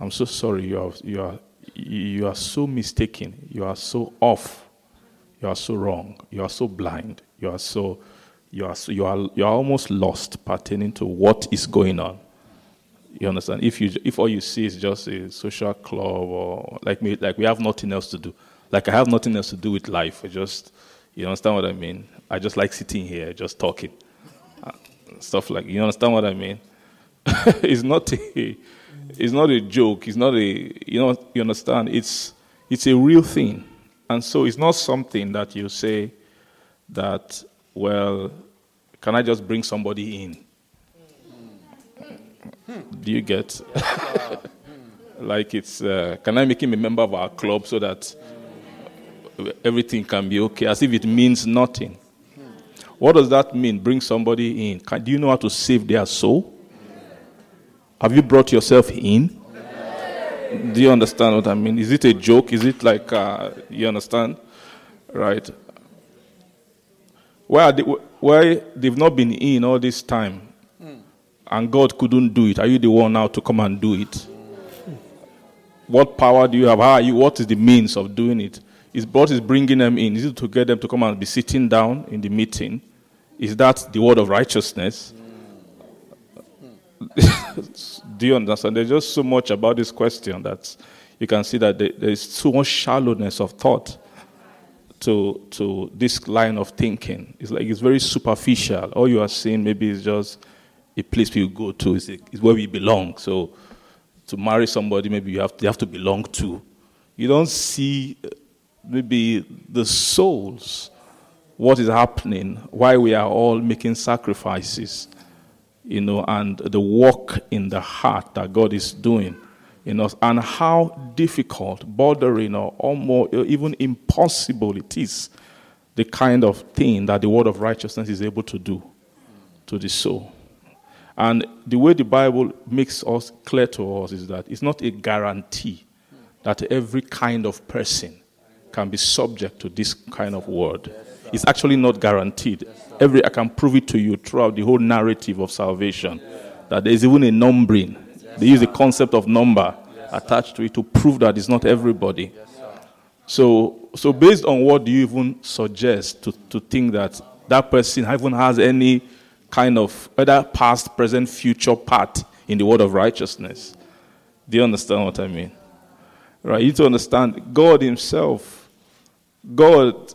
I'm so sorry. You are you are you are so mistaken. You are so off. You are so wrong. You are so blind. You are so you are so, you are you are almost lost pertaining to what is going on. You understand? If you if all you see is just a social club or like me, like we have nothing else to do. Like I have nothing else to do with life. I just you understand what I mean? I just like sitting here, just talking, uh, stuff like you understand what I mean? it's not a it's not a joke. It's not a you know you understand? It's it's a real thing, and so it's not something that you say that well, can I just bring somebody in? Do you get? like it's, uh, can I make him a member of our club so that everything can be okay, as if it means nothing? What does that mean? Bring somebody in. Can, do you know how to save their soul? Have you brought yourself in? Do you understand what I mean? Is it a joke? Is it like, uh, you understand? Right. Why, they, why they've not been in all this time and God couldn't do it, are you the one now to come and do it? What power do you have? How you? What is the means of doing it? Is what is bringing them in? Is it to get them to come and be sitting down in the meeting? Is that the word of righteousness? do you understand? There's just so much about this question that you can see that there is so much shallowness of thought to to this line of thinking. It's like it's very superficial. All you are seeing maybe is just a place people go to is, a, is where we belong. So to marry somebody, maybe you have to, you have to belong to. You don't see uh, maybe the souls, what is happening, why we are all making sacrifices, you know, and the work in the heart that God is doing in us, and how difficult, bordering, or almost even impossible it is, the kind of thing that the word of righteousness is able to do to the soul. And the way the Bible makes us clear to us is that it's not a guarantee that every kind of person can be subject to this kind of word. It's actually not guaranteed. Every I can prove it to you throughout the whole narrative of salvation that there is even a numbering. They use the concept of number attached to it to prove that it's not everybody. So, so based on what do you even suggest to, to think that that person even has any kind of whether past, present, future part in the word of righteousness. Do you understand what I mean? Right? You to understand God Himself, God,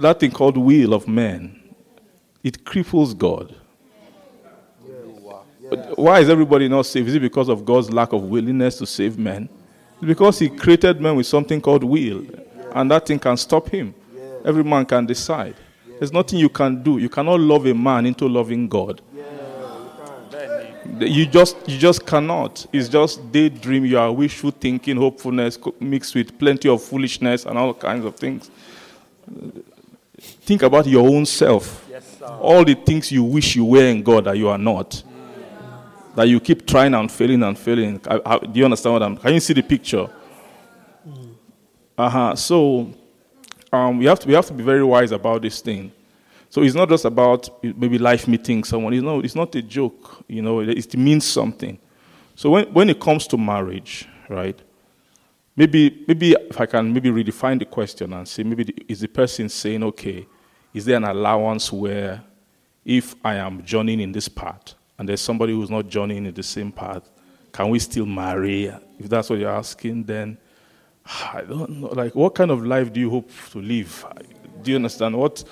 that thing called will of man, it cripples God. Why is everybody not saved? Is it because of God's lack of willingness to save men? It's because He created man with something called will, and that thing can stop him. Every man can decide. There's nothing you can do. You cannot love a man into loving God. You just you just cannot. It's just daydream. You are wishful thinking, hopefulness mixed with plenty of foolishness and all kinds of things. Think about your own self. All the things you wish you were in God that you are not. That you keep trying and failing and failing. Do you understand what I'm? Can you see the picture? Uh huh. So um, we have to we have to be very wise about this thing. So it's not just about maybe life meeting someone. It's not, it's not a joke, you know, it, it means something. So when, when it comes to marriage, right, maybe, maybe if I can maybe redefine the question and say, maybe the, is the person saying, okay, is there an allowance where if I am joining in this path and there's somebody who's not joining in the same path, can we still marry? If that's what you're asking, then I don't know. Like, what kind of life do you hope to live? Do you understand? What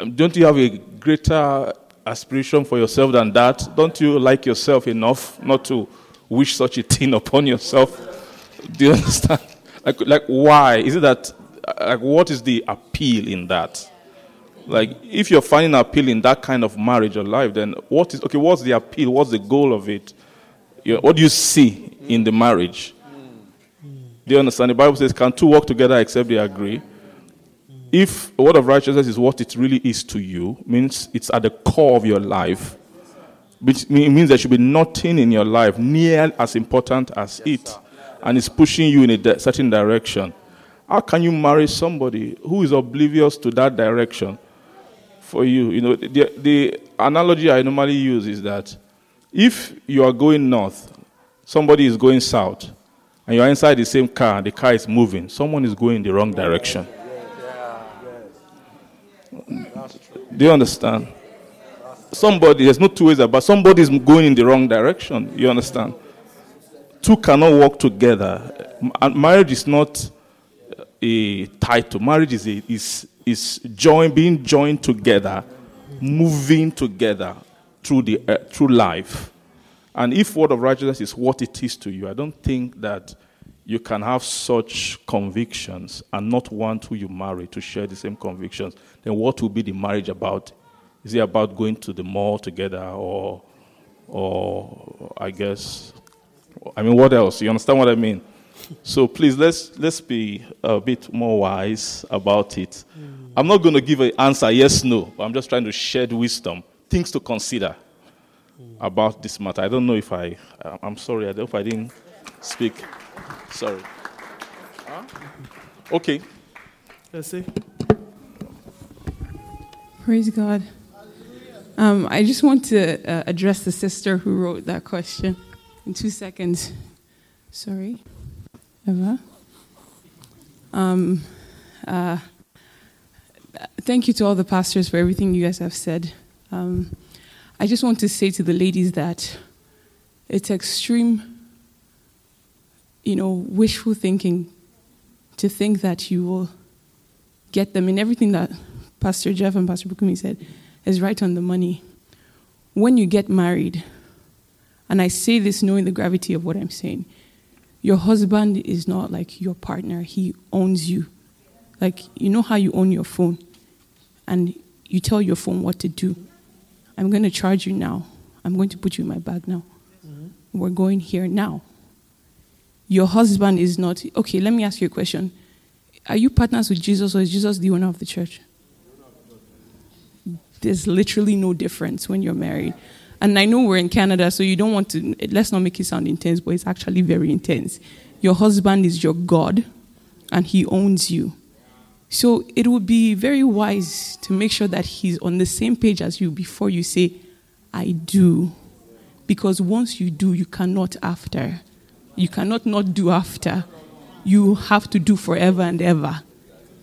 um, don't you have a greater aspiration for yourself than that? Don't you like yourself enough not to wish such a thing upon yourself? Do you understand? Like, like why? Is it that, uh, like, what is the appeal in that? Like, if you're finding appeal in that kind of marriage or life, then what is, okay, what's the appeal? What's the goal of it? You know, what do you see in the marriage? Do you understand? The Bible says, can two walk together except they agree? if a word of righteousness is what it really is to you, means it's at the core of your life, which means there should be nothing in your life near as important as yes, it, sir. and it's pushing you in a de- certain direction. How can you marry somebody who is oblivious to that direction for you? You know, the, the analogy I normally use is that if you are going north, somebody is going south, and you're inside the same car, the car is moving, someone is going in the wrong direction. Do you understand? Somebody, there's no two ways about somebody is going in the wrong direction. You understand? Two cannot work together. Marriage is not a title. Marriage is a, is is join, being joined together, moving together through the uh, through life. And if word of righteousness is what it is to you, I don't think that you can have such convictions and not want who you marry to share the same convictions, then what will be the marriage about? Is it about going to the mall together or, or I guess, I mean, what else? You understand what I mean? So please, let's, let's be a bit more wise about it. Mm. I'm not going to give an answer yes, no, I'm just trying to shed wisdom, things to consider about this matter. I don't know if I, I'm sorry, I don't know if I didn't speak. Sorry. Huh? Okay. Let's see. Praise God. Um, I just want to uh, address the sister who wrote that question in two seconds. Sorry, Eva. Um, uh, thank you to all the pastors for everything you guys have said. Um, I just want to say to the ladies that it's extreme you know, wishful thinking to think that you will get them in everything that Pastor Jeff and Pastor Bukumi said is right on the money. When you get married, and I say this knowing the gravity of what I'm saying, your husband is not like your partner, he owns you. Like, you know how you own your phone, and you tell your phone what to do. I'm going to charge you now. I'm going to put you in my bag now. Mm-hmm. We're going here now your husband is not. Okay, let me ask you a question. Are you partners with Jesus or is Jesus the owner of the church? There's literally no difference when you're married. And I know we're in Canada, so you don't want to, let's not make it sound intense, but it's actually very intense. Your husband is your God, and he owns you. So it would be very wise to make sure that he's on the same page as you before you say, I do. Because once you do, you cannot after. You cannot not do after. You have to do forever and ever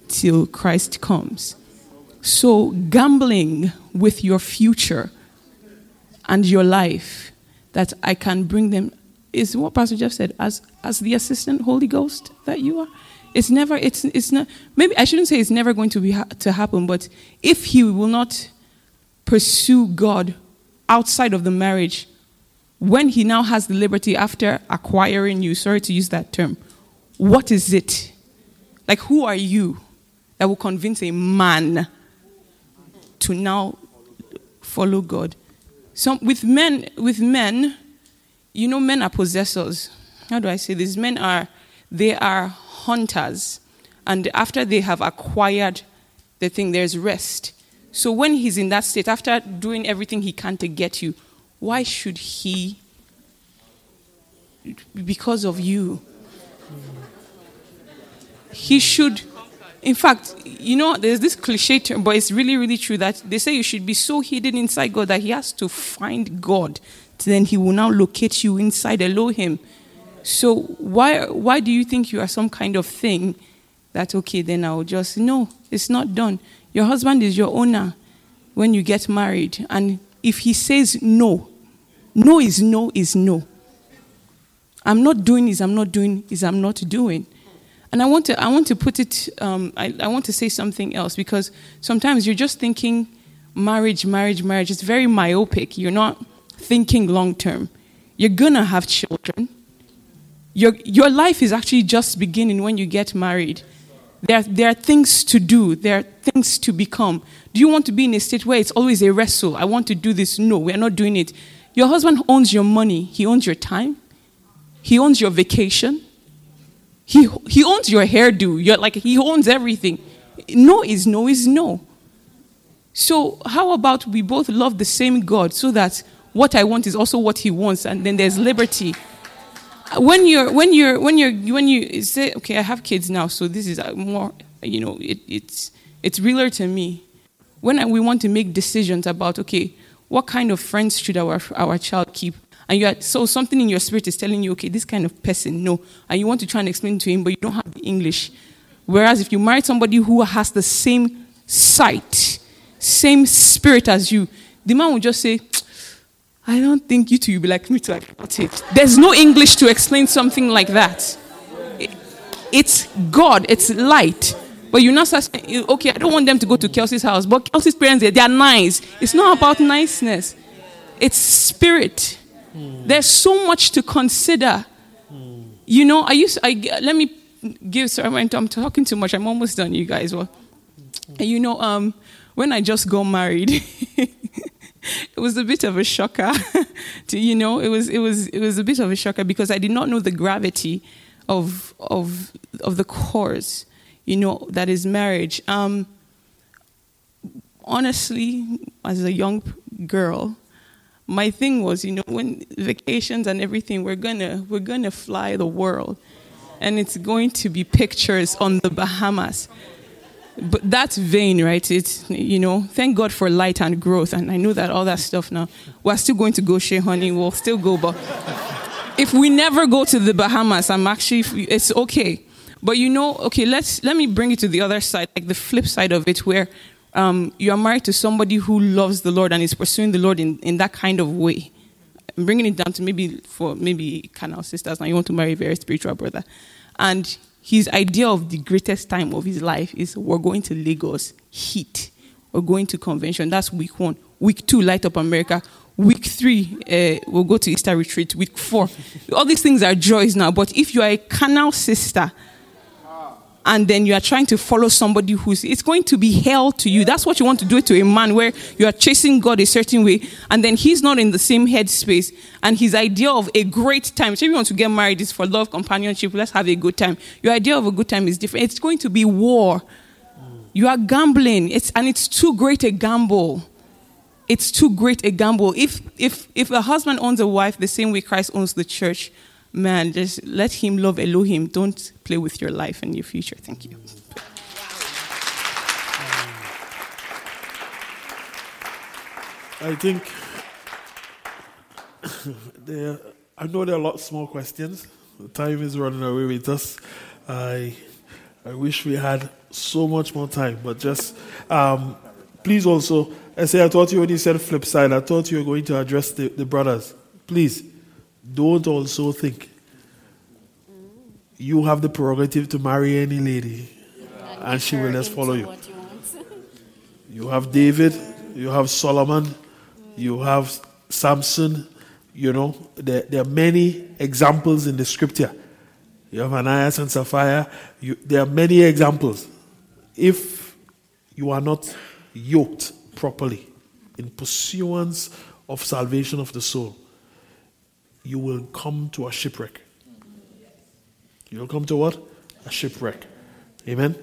till Christ comes. So, gambling with your future and your life, that I can bring them, is what Pastor Jeff said, as as the assistant Holy Ghost that you are. It's never. It's it's not. Maybe I shouldn't say it's never going to be ha- to happen. But if he will not pursue God outside of the marriage, when he now has the liberty after acquiring you, sorry to use that term, what is it? Like, who are you that will convince a man to now follow God? So with men, with men, you know, men are possessors. How do I say this? Men are they are hunters, and after they have acquired the thing, there's rest. So when he's in that state, after doing everything he can to get you, why should he? Because of you. He should. In fact, you know, there's this cliche term, but it's really, really true that they say you should be so hidden inside God that He has to find God. Then He will now locate you inside Elohim. So why why do you think you are some kind of thing that okay then I'll just no, it's not done. Your husband is your owner when you get married. And if he says no, no is no is no. I'm not doing is I'm not doing is I'm not doing. And I want to, I want to put it, um, I, I want to say something else because sometimes you're just thinking marriage, marriage, marriage. It's very myopic. You're not thinking long term. You're to have children. Your, your life is actually just beginning when you get married. There, there are things to do, there are things to become. Do you want to be in a state where it's always a wrestle? I want to do this. No, we're not doing it. Your husband owns your money, he owns your time, he owns your vacation, he, he owns your hairdo. You're like, he owns everything. No is no is no. So, how about we both love the same God so that what I want is also what he wants, and then there's liberty. When you're, when you're, when you're, when you say, okay, I have kids now, so this is uh, more, you know, it, it's, it's realer to me. When we want to make decisions about, okay, what kind of friends should our, our child keep? and you are so something in your spirit is telling you, okay, this kind of person, no, and you want to try and explain to him, but you don't have the English. Whereas if you marry somebody who has the same sight, same spirit as you, the man will just say, I don't think you two will be like me to about it. There's no English to explain something like that. It's God, it's light. But you're not saying, okay, I don't want them to go to Kelsey's house. But Kelsey's parents, they are nice. It's not about niceness, it's spirit. Hmm. There's so much to consider. Hmm. You know, I used I let me give sorry I'm talking too much. I'm almost done, you guys. Well, hmm. you know, um, when I just got married, it was a bit of a shocker. to, you know, it was it was it was a bit of a shocker because I did not know the gravity of of of the cause, you know, that is marriage. Um, honestly, as a young girl, my thing was, you know, when vacations and everything, we're gonna we're gonna fly the world, and it's going to be pictures on the Bahamas. But that's vain, right? It's you know, thank God for light and growth, and I know that all that stuff now. We're still going to go, Shea Honey. We'll still go, but if we never go to the Bahamas, I'm actually it's okay. But you know, okay, let's let me bring it to the other side, like the flip side of it, where um, you are married to somebody who loves the Lord and is pursuing the Lord in, in that kind of way. I'm bringing it down to maybe for maybe carnal sisters. Now you want to marry a very spiritual brother, and his idea of the greatest time of his life is we're going to Lagos, heat. We're going to convention. That's week one. Week two, light up America. Week three, uh, we'll go to Easter retreat. Week four, all these things are joys now. But if you are a carnal sister and then you are trying to follow somebody who's it's going to be hell to you. That's what you want to do to a man where you are chasing god a certain way and then he's not in the same headspace and his idea of a great time so if you want to get married is for love companionship let's have a good time. Your idea of a good time is different. It's going to be war. You are gambling. It's and it's too great a gamble. It's too great a gamble. If if if a husband owns a wife the same way christ owns the church man, just let him love Elohim. Don't play with your life and your future. Thank you. I think there. I know there are lots more questions. The time is running away with us. I, I wish we had so much more time, but just um, please also. I say I thought you only said flip side. I thought you were going to address the, the brothers. Please don't also think you have the prerogative to marry any lady and she will just follow you. You have David, you have Solomon, you have Samson, you know, there, there are many examples in the scripture. You have Ananias and Sapphira. You, there are many examples. If you are not yoked properly in pursuance of salvation of the soul, you will come to a shipwreck. You'll come to what? A shipwreck. Amen?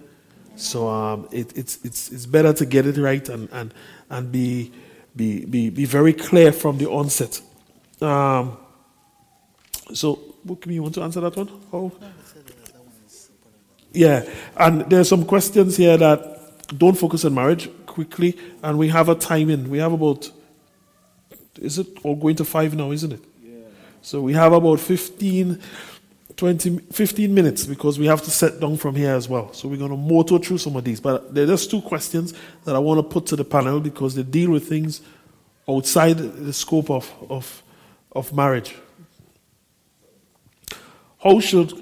So um, it, it's, it's, it's better to get it right and, and, and be, be, be, be very clear from the onset. Um, so, Bukimi, you want to answer that one? Oh. Yeah, and there's some questions here that don't focus on marriage quickly, and we have a timing. We have about, is it all going to five now, isn't it? So we have about 15 20, 15 minutes because we have to set down from here as well. So we're going to motor through some of these. But there are just two questions that I want to put to the panel because they deal with things outside the scope of, of, of marriage. How should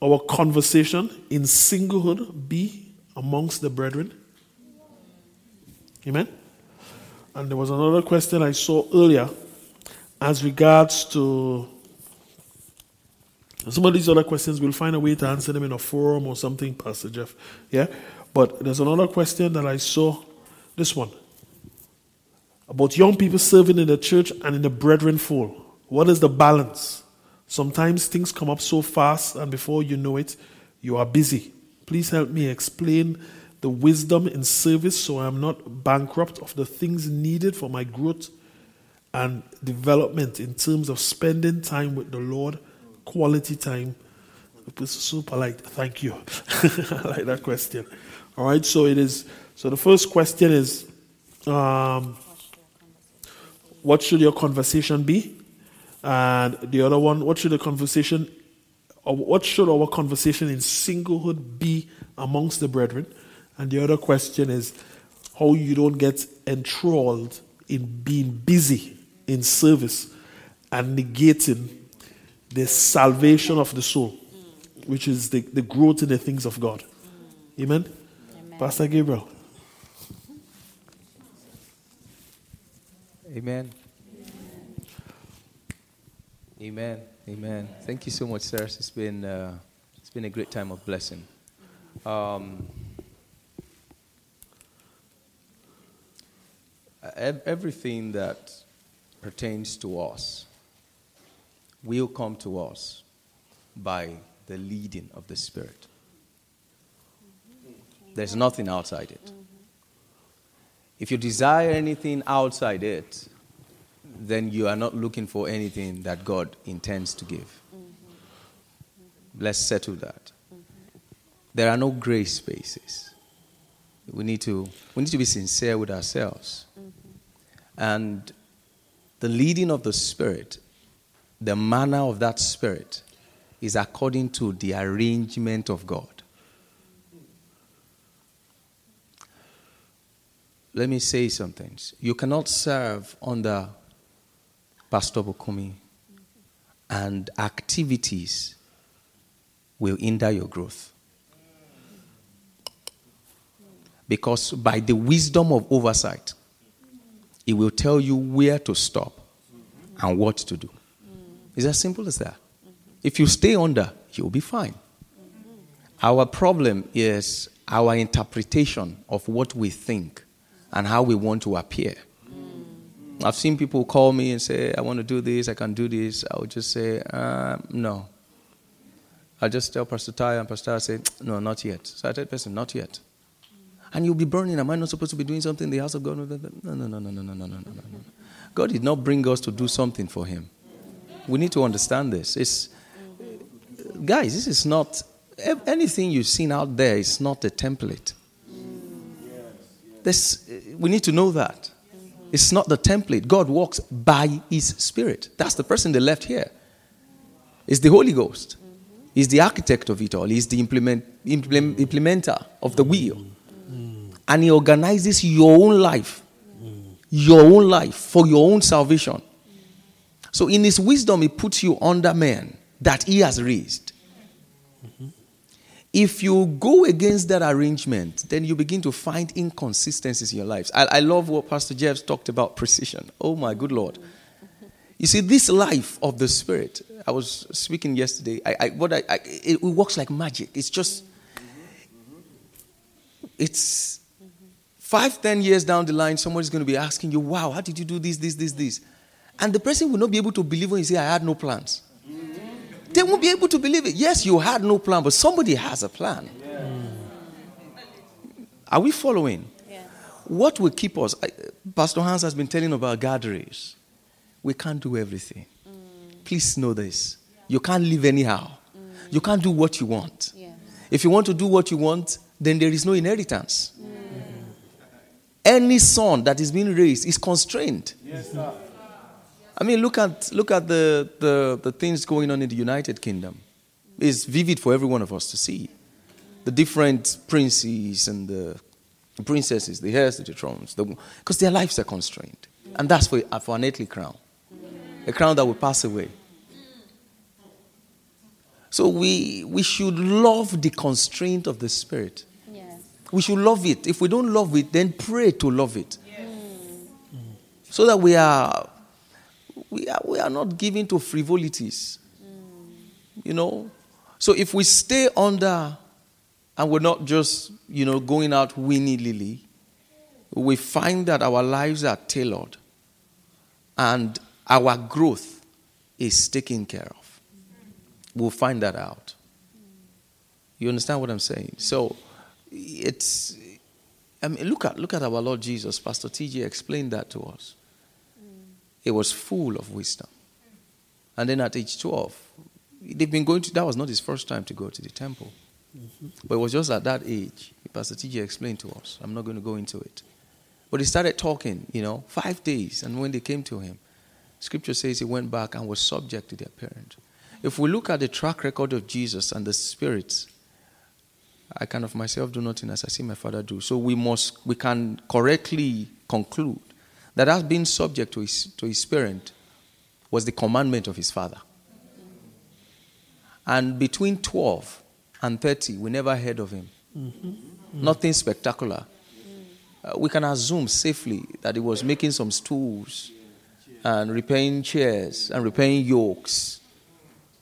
our conversation in singlehood be amongst the brethren? Amen? And there was another question I saw earlier as regards to some of these other questions, we'll find a way to answer them in a forum or something, Pastor Jeff. Yeah? But there's another question that I saw, this one, about young people serving in the church and in the brethren fold. What is the balance? Sometimes things come up so fast, and before you know it, you are busy. Please help me explain the wisdom in service so I'm not bankrupt of the things needed for my growth and development in terms of spending time with the Lord quality time. It's so polite. Thank you. I like that question. All right, so it is. So the first question is, um, what should your conversation be? And the other one, what should the conversation, or what should our conversation in singlehood be amongst the brethren? And the other question is, how you don't get enthralled in being busy in service and negating the salvation of the soul, which is the, the growth in the things of God. Amen? Amen. Pastor Gabriel. Amen. Amen. Amen. Thank you so much, sir. It's been uh, it's been a great time of blessing. Um, everything that pertains to us will come to us by the leading of the Spirit. There's nothing outside it. If you desire anything outside it, then you are not looking for anything that God intends to give. Let's settle that. There are no gray spaces. We need to, we need to be sincere with ourselves. And the leading of the Spirit the manner of that spirit is according to the arrangement of God. Let me say something. You cannot serve under Pastor Bukumi and activities will hinder your growth. Because by the wisdom of oversight, it will tell you where to stop and what to do. It's as simple as that. If you stay under, you'll be fine. Our problem is our interpretation of what we think and how we want to appear. I've seen people call me and say, I want to do this, I can do this. I would just say, uh, no. I just tell Pastor Ty and Pastor I say, no, not yet. So I tell person, not yet. And you'll be burning. Am I not supposed to be doing something in the house of God? No, no, no, no, no, no, no, no, no, no. God did not bring us to do something for Him. We need to understand this. It's, guys, this is not anything you've seen out there is not a template. This, we need to know that. It's not the template. God walks by His Spirit. That's the person they left here. It's the Holy Ghost. He's the architect of it all. He's the implement, implement, implementer of the wheel. And He organizes your own life, your own life for your own salvation. So, in his wisdom, he puts you under men that he has raised. If you go against that arrangement, then you begin to find inconsistencies in your lives. I, I love what Pastor Jeff talked about precision. Oh, my good Lord. You see, this life of the Spirit, I was speaking yesterday, I, I, what I, I, it, it works like magic. It's just, it's five, ten years down the line, somebody's going to be asking you, wow, how did you do this, this, this, this? And the person will not be able to believe when you say, I had no plans. They won't be able to believe it. Yes, you had no plan, but somebody has a plan. Are we following? What will keep us? Pastor Hans has been telling about gatherings. We can't do everything. Mm. Please know this. You can't live anyhow. Mm. You can't do what you want. If you want to do what you want, then there is no inheritance. Mm. Any son that is being raised is constrained. I mean, look at look at the, the, the things going on in the United Kingdom. It's vivid for every one of us to see. The different princes and the princesses, the heirs to the thrones, because their lives are constrained. And that's for, for an earthly crown, a crown that will pass away. So we, we should love the constraint of the Spirit. We should love it. If we don't love it, then pray to love it. So that we are we are, we are not given to frivolities. You know? So if we stay under and we're not just, you know, going out willy nilly, we find that our lives are tailored and our growth is taken care of. We'll find that out. You understand what I'm saying? So it's I mean look at look at our Lord Jesus. Pastor TJ explained that to us. He was full of wisdom. And then at age 12, they've been going to, that was not his first time to go to the temple. Mm-hmm. But it was just at that age, Pastor TJ explained to us. I'm not going to go into it. But he started talking, you know, five days. And when they came to him, scripture says he went back and was subject to their parent. If we look at the track record of Jesus and the spirits, I can of myself do nothing as I see my father do. So we must, we can correctly conclude that as being subject to his, to his parent was the commandment of his father. And between 12 and 30, we never heard of him. Nothing spectacular. Uh, we can assume safely that he was making some stools and repairing chairs and repairing yokes,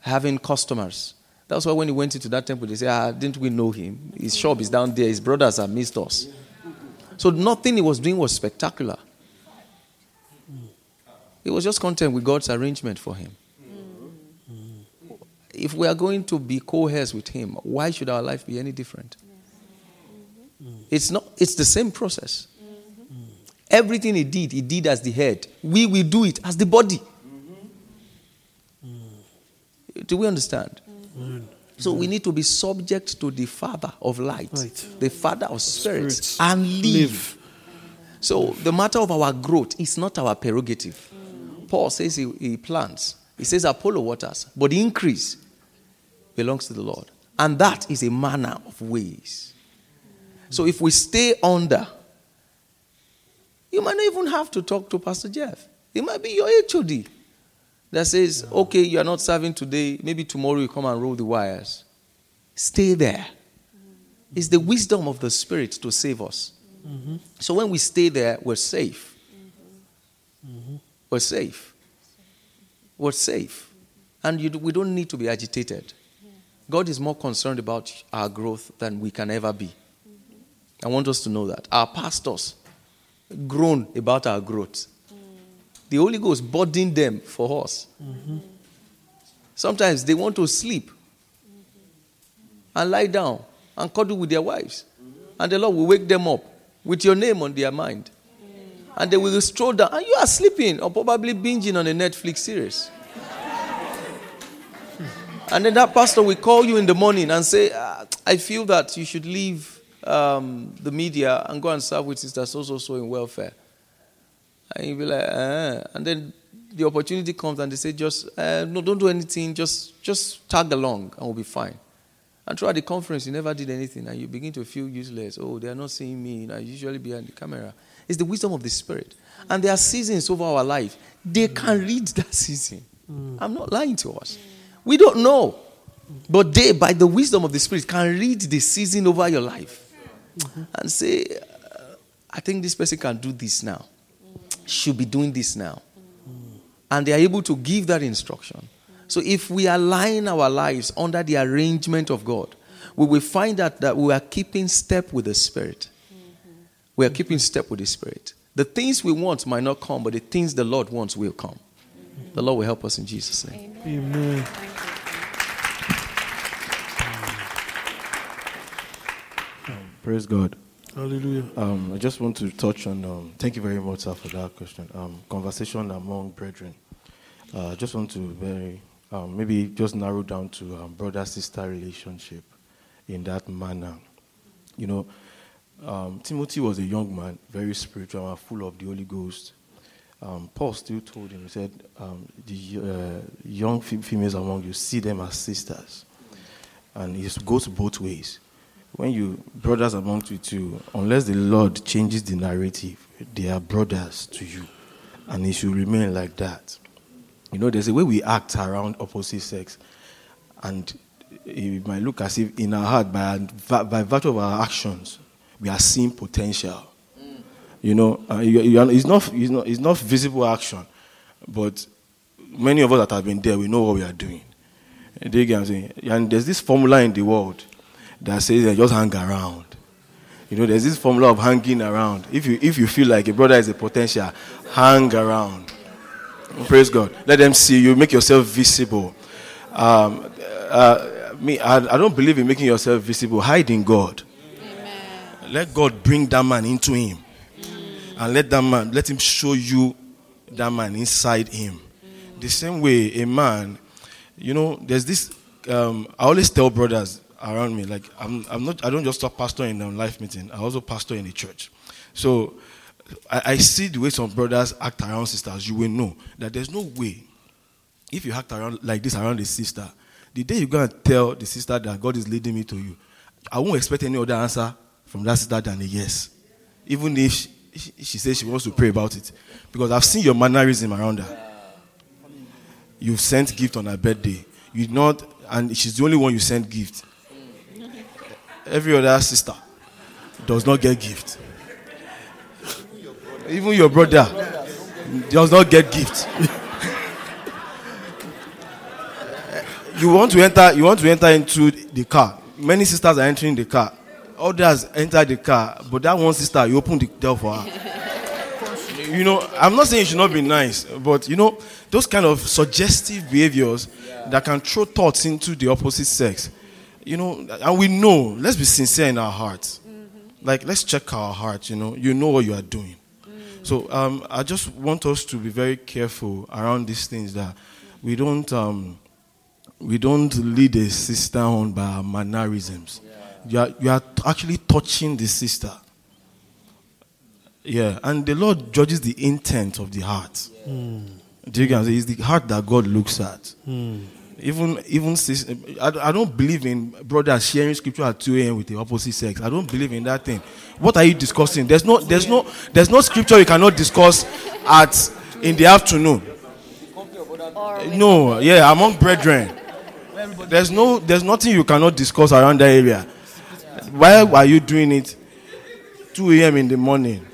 having customers. That's why when he went into that temple, they said, ah, didn't we know him? His shop is down there, his brothers have missed us. So nothing he was doing was spectacular. He was just content with God's arrangement for him. Mm-hmm. If we are going to be co heirs with him, why should our life be any different? Mm-hmm. It's not it's the same process. Mm-hmm. Everything he did, he did as the head. We will do it as the body. Do we understand? So we need to be subject to the Father of light, Right. the Father of spirits, Spirits. and live. Live. So the matter of our growth is not our prerogative. Paul says he, he plants, he says Apollos waters, but the increase belongs to the Lord. And that is a manner of ways. So if we stay under, you might not even have to talk to Pastor Jeff. It might be your HOD that says, okay, you are not serving today, maybe tomorrow you come and roll the wires. Stay there. It's the wisdom of the Spirit to save us. Mm-hmm. So when we stay there, we're safe. Mm-hmm. Mm-hmm. We're safe. We're safe. And you, we don't need to be agitated. God is more concerned about our growth than we can ever be. I want us to know that. Our pastors groan about our growth. The Holy Ghost burdened them for us. Sometimes they want to sleep and lie down and cuddle with their wives. And the Lord will wake them up with your name on their mind. And they will stroll down. And you are sleeping or probably binging on a Netflix series. And then that pastor will call you in the morning and say, "Ah, I feel that you should leave um, the media and go and serve with Sister So So So in welfare. And you'll be like, eh. And then the opportunity comes and they say, just, uh, no, don't do anything, just, just tag along and we'll be fine. And throughout the conference, you never did anything, and you begin to feel useless. Oh, they are not seeing me. I usually behind the camera. It's the wisdom of the Spirit. And there are seasons over our life. They can read that season. Mm. I'm not lying to us. We don't know. But they, by the wisdom of the Spirit, can read the season over your life mm-hmm. and say, uh, I think this person can do this now, should be doing this now. Mm. And they are able to give that instruction. So if we align our lives under the arrangement of God, we will find out that we are keeping step with the Spirit. We are keeping step with the Spirit. The things we want might not come, but the things the Lord wants will come. The Lord will help us in Jesus' name. Amen. Praise God. Hallelujah. Um, I just want to touch on. Um, thank you very much, sir, for that question. Um, conversation among brethren. Uh, I just want to very um, maybe just narrow down to um, brother sister relationship in that manner. You know, um, Timothy was a young man, very spiritual and full of the Holy Ghost. Um, Paul still told him, he said, um, the uh, young females among you, see them as sisters. And it goes both ways. When you, brothers among you too, unless the Lord changes the narrative, they are brothers to you. And it should remain like that. You know, there's a way we act around opposite sex. And it might look as if in our heart, by, by virtue of our actions, we are seeing potential. You know, uh, you, you are, it's, not, it's, not, it's not visible action, but many of us that have been there, we know what we are doing. Do you get what I'm saying? And there's this formula in the world that says just hang around. You know, there's this formula of hanging around. If you, if you feel like a brother is a potential, hang around. Praise God. Let them see you. Make yourself visible. Um, uh, me, I, I don't believe in making yourself visible. Hide in God. Let God bring that man into him. And let that man, let him show you that man inside him. The same way, a man, you know, there's this, um, I always tell brothers around me, like, I'm, I'm not, I don't just talk pastor in a life meeting, I also pastor in the church. So, I, I see the way some brothers act around sisters, you will know that there's no way, if you act around like this around a sister, the day you go and tell the sister that God is leading me to you, I won't expect any other answer from that sister than a yes. Even if she, she, says she wants to pray about it. Because I've seen your mannerism around her. You've sent gift on her birthday. You not, and she's the only one you sent gift. Every other sister does not get gift. Even your brother does not get gift. you want to enter. You want to enter into the car. Many sisters are entering the car. Others enter the car, but that one sister, you open the door for her. you know, I'm not saying it should not be nice, but you know, those kind of suggestive behaviors that can throw thoughts into the opposite sex. You know, and we know. Let's be sincere in our hearts. Like, let's check our hearts. You know, you know what you are doing. So um, I just want us to be very careful around these things that we don't um, we don't lead a sister on by our mannerisms. You are you are actually touching the sister. Yeah, and the Lord judges the intent of the heart. Hmm. Do you guys? It's the heart that God looks at. Hmm. Even even I, I don't believe in brothers sharing scripture at 2 a.m. with the opposite sex. I don't believe in that thing. What are you discussing? There's no there's no there's no scripture you cannot discuss at in the afternoon. No, yeah, among brethren. There's no there's nothing you cannot discuss around that area. Why are you doing it 2 a.m. in the morning?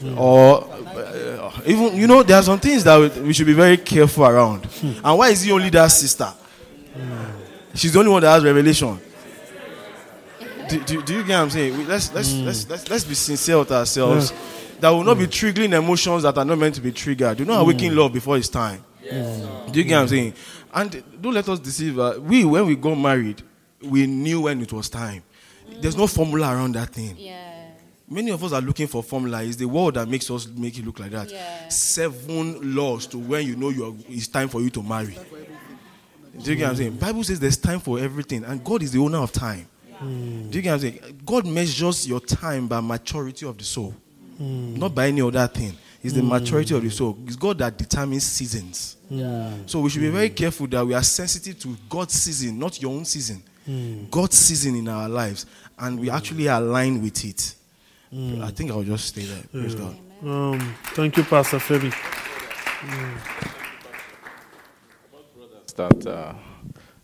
Hmm. Or uh, even you know there are some things that we, should be very careful around. Hmm. And why is he only that sister? Hmm. She's the only one that has revelation. Do, do, do you get what I'm saying? Let's let's, let's let's let's be sincere with ourselves. That will not be triggering emotions that are not meant to be triggered. Do not awaken love before it's time. Do you get what I'm saying? And don't let us deceive. Uh, we when we got married, we knew when it was time. There's no formula around that thing. Yeah. Many of us are looking for formula. It's the world that makes us make it look like that. Yeah. Seven laws to when you know you are, it's time for you to marry. Do you get what I'm saying? Bible says there's time for everything, and God is the owner of time. Hmm. Do you get what I'm saying? God measures your time by maturity of the soul, hmm. not by any other thing. It's the hmm. maturity of the soul. It's God that determines seasons. Yeah. So we should be very careful that we are sensitive to God's season, not your own season. God's season in our lives, and we actually align with it. I think I'll just stay there. Praise God. Um, thank you, Pastor Femi. That, uh,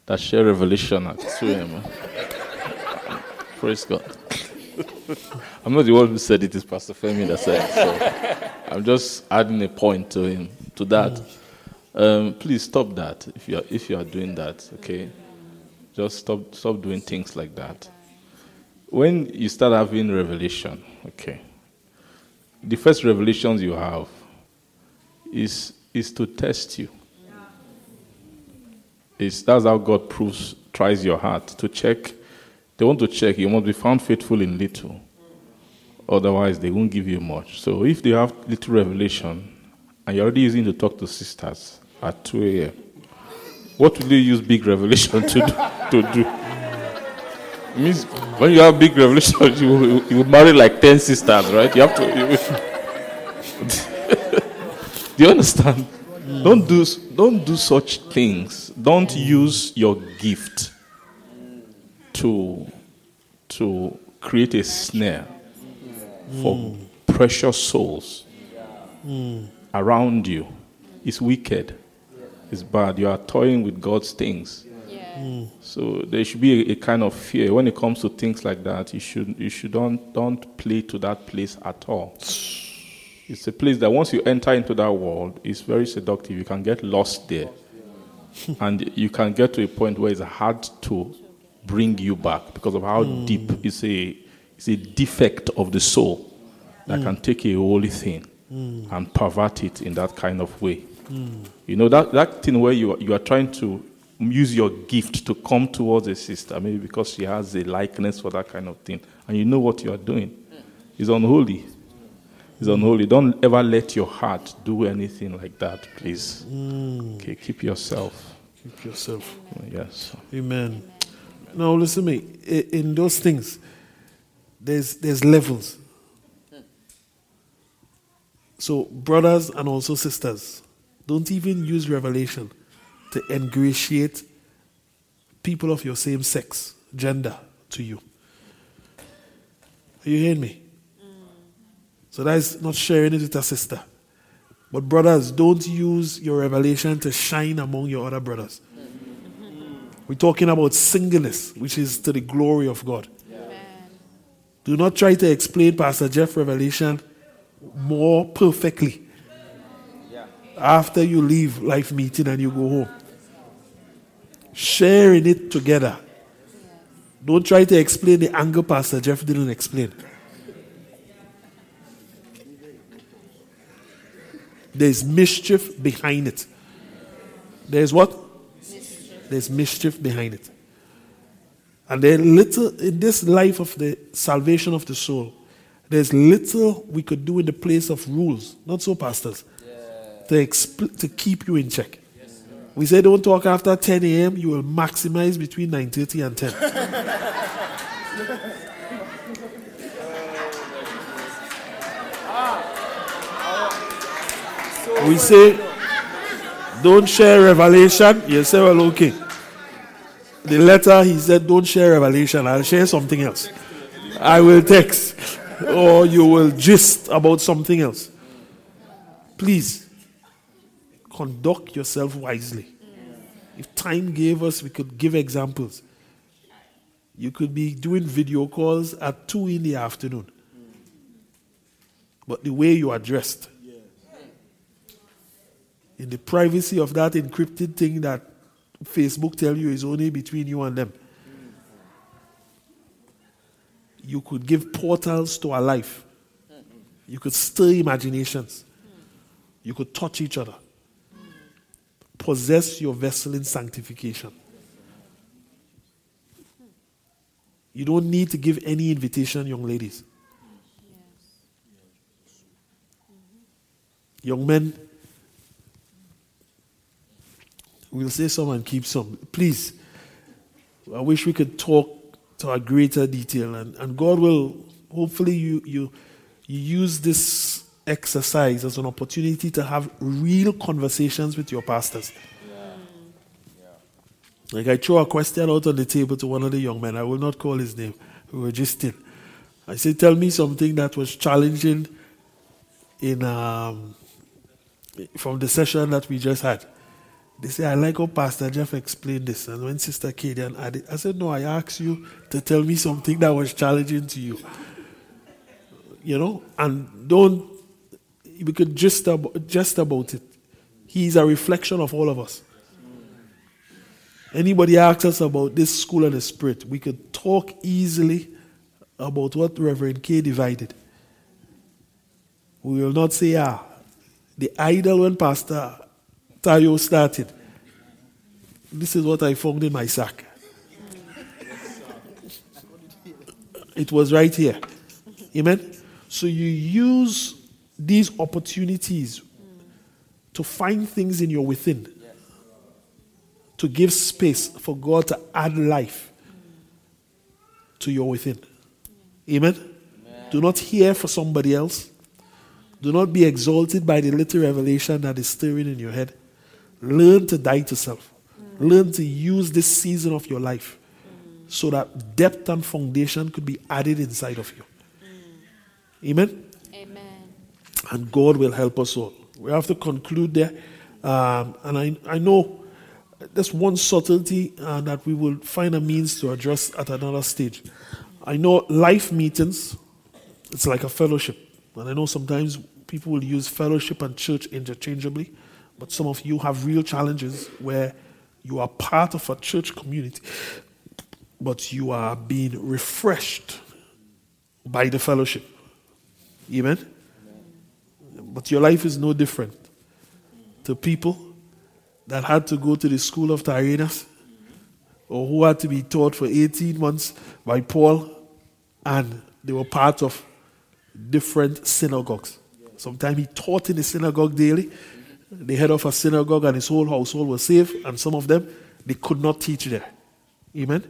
that share revelation at 2 a.m. Praise God. I'm not the one who said it, it's Pastor Femi that said it. So I'm just adding a point to him, to that. Um, please stop that if you are, if you are doing that, okay? Just stop, stop doing things like that. When you start having revelation, okay, the first revelations you have is, is to test you. It's, that's how God proves, tries your heart to check. They want to check, you must be found faithful in little. Otherwise, they won't give you much. So if they have little revelation and you're already using to talk to sisters at 2 a.m., what will you use big revelation to do? To do? It means when you have big revelation, you, you marry like 10 sisters, right? You have to. you- do you understand? Don't do, don't do such things. Don't use your gift to, to create a snare for precious souls around you. It's wicked. It's bad. You are toying with God's things. So there should be a, a kind of fear when it comes to things like that. You should you should don't don't play to that place at all. It's a place that once you enter into that world, it's very seductive. You can get lost there, and you can get to a point where it's hard to bring you back because of how hmm. deep it's a it's a defect of the soul that hmm. can take a holy thing hmm. and pervert it in that kind of way. You know that that thing where you are, you are trying to use your gift to come towards a sister, maybe because she has a likeness for that kind of thing, and you know what you are doing. It's unholy. It's unholy. Don't ever let your heart do anything like that, please. Mm. Okay, keep yourself. Keep yourself. Yes. Amen. Now, listen to me. In those things, there's there's levels. So, brothers and also sisters, don't even use revelation to ingratiate people of your same sex, gender to you. Are you hearing me? Mm. So that is not sharing it with a sister. But brothers, don't use your revelation to shine among your other brothers. Mm-hmm. We're talking about singleness, which is to the glory of God. Do not try to explain Pastor Jeff Revelation more perfectly after you leave life meeting and you go home. Share in it together. Don't try to explain the anger Pastor Jeff didn't explain. There's mischief behind it. There's what? There's mischief behind it. And there's little in this life of the salvation of the soul. There's little we could do in the place of rules, not so, pastors, to expl- to keep you in check. We say don't talk after 10 a.m. You will maximize between 9:30 and 10. We say don't share revelation. You say well okay. The letter he said don't share revelation. I'll share something else. I will text or you will gist about something else. Please conduct yourself wisely. If time gave us, we could give examples. You could be doing video calls at 2 in the afternoon. But the way you are dressed, in the privacy of that encrypted thing that Facebook tell you is only between you and them, you could give portals to our life. You could stir imaginations. You could touch each other. Possess your vessel in sanctification. You don't need to give any invitation, young ladies. Young men, we'll say some and keep some. Please, I wish we could talk to a greater detail, and, and God will hopefully you you you use this exercise as an opportunity to have real conversations with your pastors. Like I throw a question out on the table to one of the young men. I will not call his name. We were just in. I said, "Tell me something that was challenging in um, from the session that we just had." They say, "I like how Pastor Jeff explained this." And when Sister Kadian added, I said, "No, I asked you to tell me something that was challenging to you." You know, and don't we could just just about it. He's a reflection of all of us. Anybody asks us about this school of the spirit, we could talk easily about what Reverend K divided. We will not say, ah, the idol when Pastor Tayo started. This is what I found in my sack. It was right here. Amen. So you use these opportunities to find things in your within to give space for God to add life to your within. Amen? Amen? Do not hear for somebody else. Do not be exalted by the little revelation that is stirring in your head. Learn to die to self. Mm. Learn to use this season of your life mm. so that depth and foundation could be added inside of you. Mm. Amen? Amen. And God will help us all. We have to conclude there. Um, and I, I know there's one subtlety uh, that we will find a means to address at another stage. I know life meetings, it's like a fellowship. And I know sometimes people will use fellowship and church interchangeably, but some of you have real challenges where you are part of a church community, but you are being refreshed by the fellowship. Amen? But your life is no different to people that had to go to the school of Tyrannus or who had to be taught for 18 months by Paul, and they were part of different synagogues. Sometimes he taught in the synagogue daily. The head of a synagogue and his whole household were saved, and some of them they could not teach there. Amen.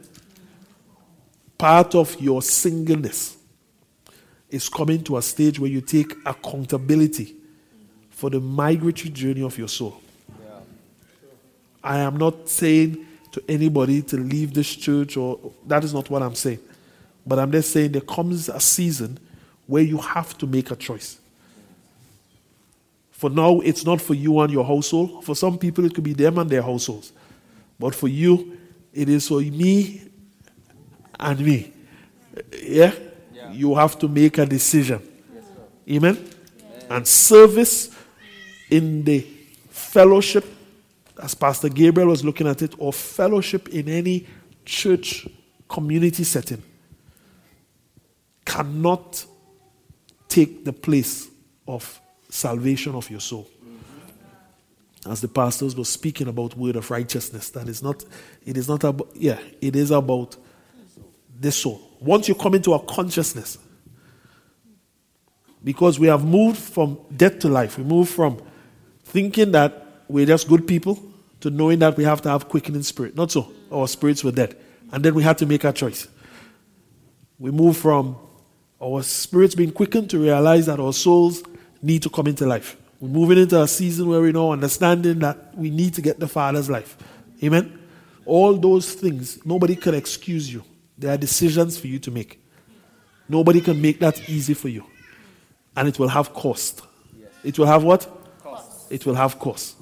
Part of your singleness is coming to a stage where you take accountability for the migratory journey of your soul. I am not saying to anybody to leave this church, or that is not what I'm saying. But I'm just saying there comes a season where you have to make a choice. For now, it's not for you and your household. For some people, it could be them and their households. But for you, it is for me and me. Yeah? yeah. You have to make a decision. Yes, Amen? Amen? And service in the fellowship as Pastor Gabriel was looking at it, or fellowship in any church community setting cannot take the place of salvation of your soul. As the pastors were speaking about word of righteousness, that is not, it is not about, yeah, it is about the soul. Once you come into our consciousness, because we have moved from death to life, we move from thinking that we're just good people to knowing that we have to have quickening spirit. Not so. Our spirits were dead. And then we had to make a choice. We move from our spirits being quickened to realize that our souls need to come into life. We're moving into a season where we know understanding that we need to get the Father's life. Amen? All those things, nobody can excuse you. There are decisions for you to make. Nobody can make that easy for you. And it will have cost. It will have what? It will have cost.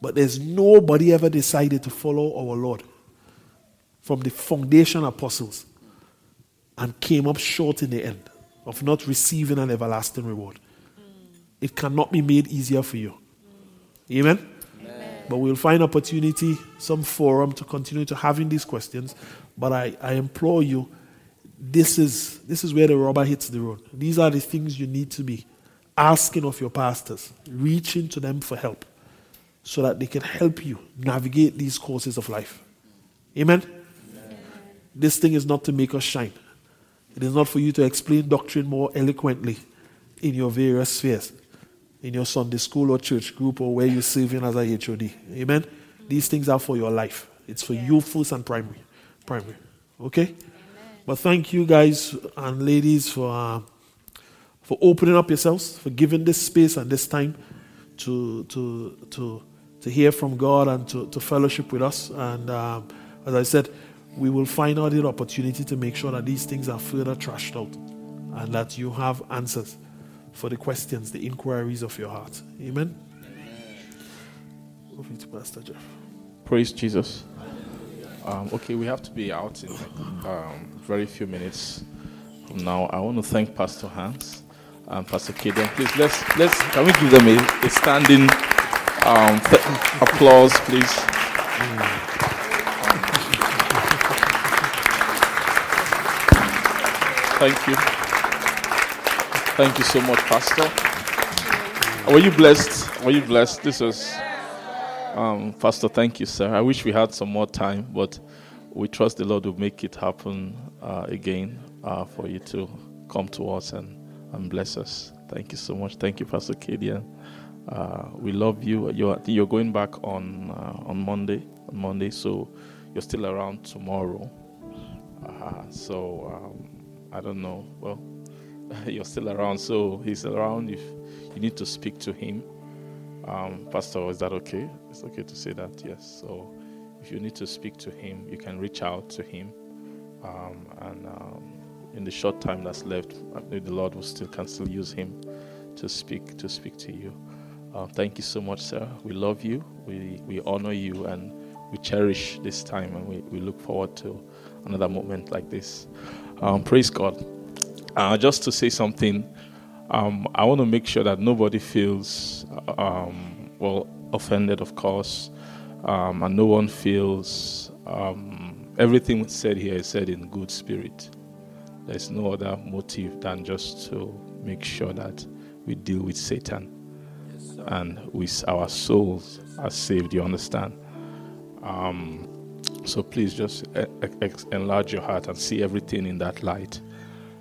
But there's nobody ever decided to follow our Lord from the foundation apostles and came up short in the end of not receiving an everlasting reward. It cannot be made easier for you. Amen? Amen? But we'll find opportunity, some forum to continue to having these questions. But I, I implore you, this is, this is where the rubber hits the road. These are the things you need to be asking of your pastors, reaching to them for help so that they can help you navigate these courses of life. Amen? Amen? This thing is not to make us shine. It is not for you to explain doctrine more eloquently in your various spheres, in your Sunday school or church group or where you're serving as a HOD. Amen? These things are for your life. It's for you first and primary. Primary. Okay? Amen. But thank you guys and ladies for uh, for opening up yourselves, for giving this space and this time to to to to hear from God and to, to fellowship with us. And um, as I said, we will find out the opportunity to make sure that these things are further trashed out and that you have answers for the questions, the inquiries of your heart. Amen. Over to Pastor Jeff. Praise Jesus. Um, okay, we have to be out in um, very few minutes from now. I want to thank Pastor Hans and Pastor Kaden. Please let's let's can we give them a, a standing um, th- applause, please. Thank you. Thank you so much, Pastor. Were you blessed? Were you blessed? This was, um, Pastor. Thank you, sir. I wish we had some more time, but we trust the Lord will make it happen uh, again uh, for you to come to us and, and bless us. Thank you so much. Thank you, Pastor Kadian. Uh, we love you. You're, you're going back on uh, on Monday. On Monday, so you're still around tomorrow. Uh, so um, I don't know. Well, you're still around, so he's around. If you need to speak to him, um, Pastor, is that okay? It's okay to say that. Yes. So if you need to speak to him, you can reach out to him, um, and um, in the short time that's left, the Lord will still can still use him to speak to speak to you. Uh, thank you so much, sir. We love you. We we honor you, and we cherish this time, and we, we look forward to another moment like this. Um, praise God. Uh, just to say something, um, I want to make sure that nobody feels um, well offended, of course, um, and no one feels um, everything said here is said in good spirit. There's no other motive than just to make sure that we deal with Satan yes, and with our souls are saved. You understand? Um, so please just enlarge your heart and see everything in that light.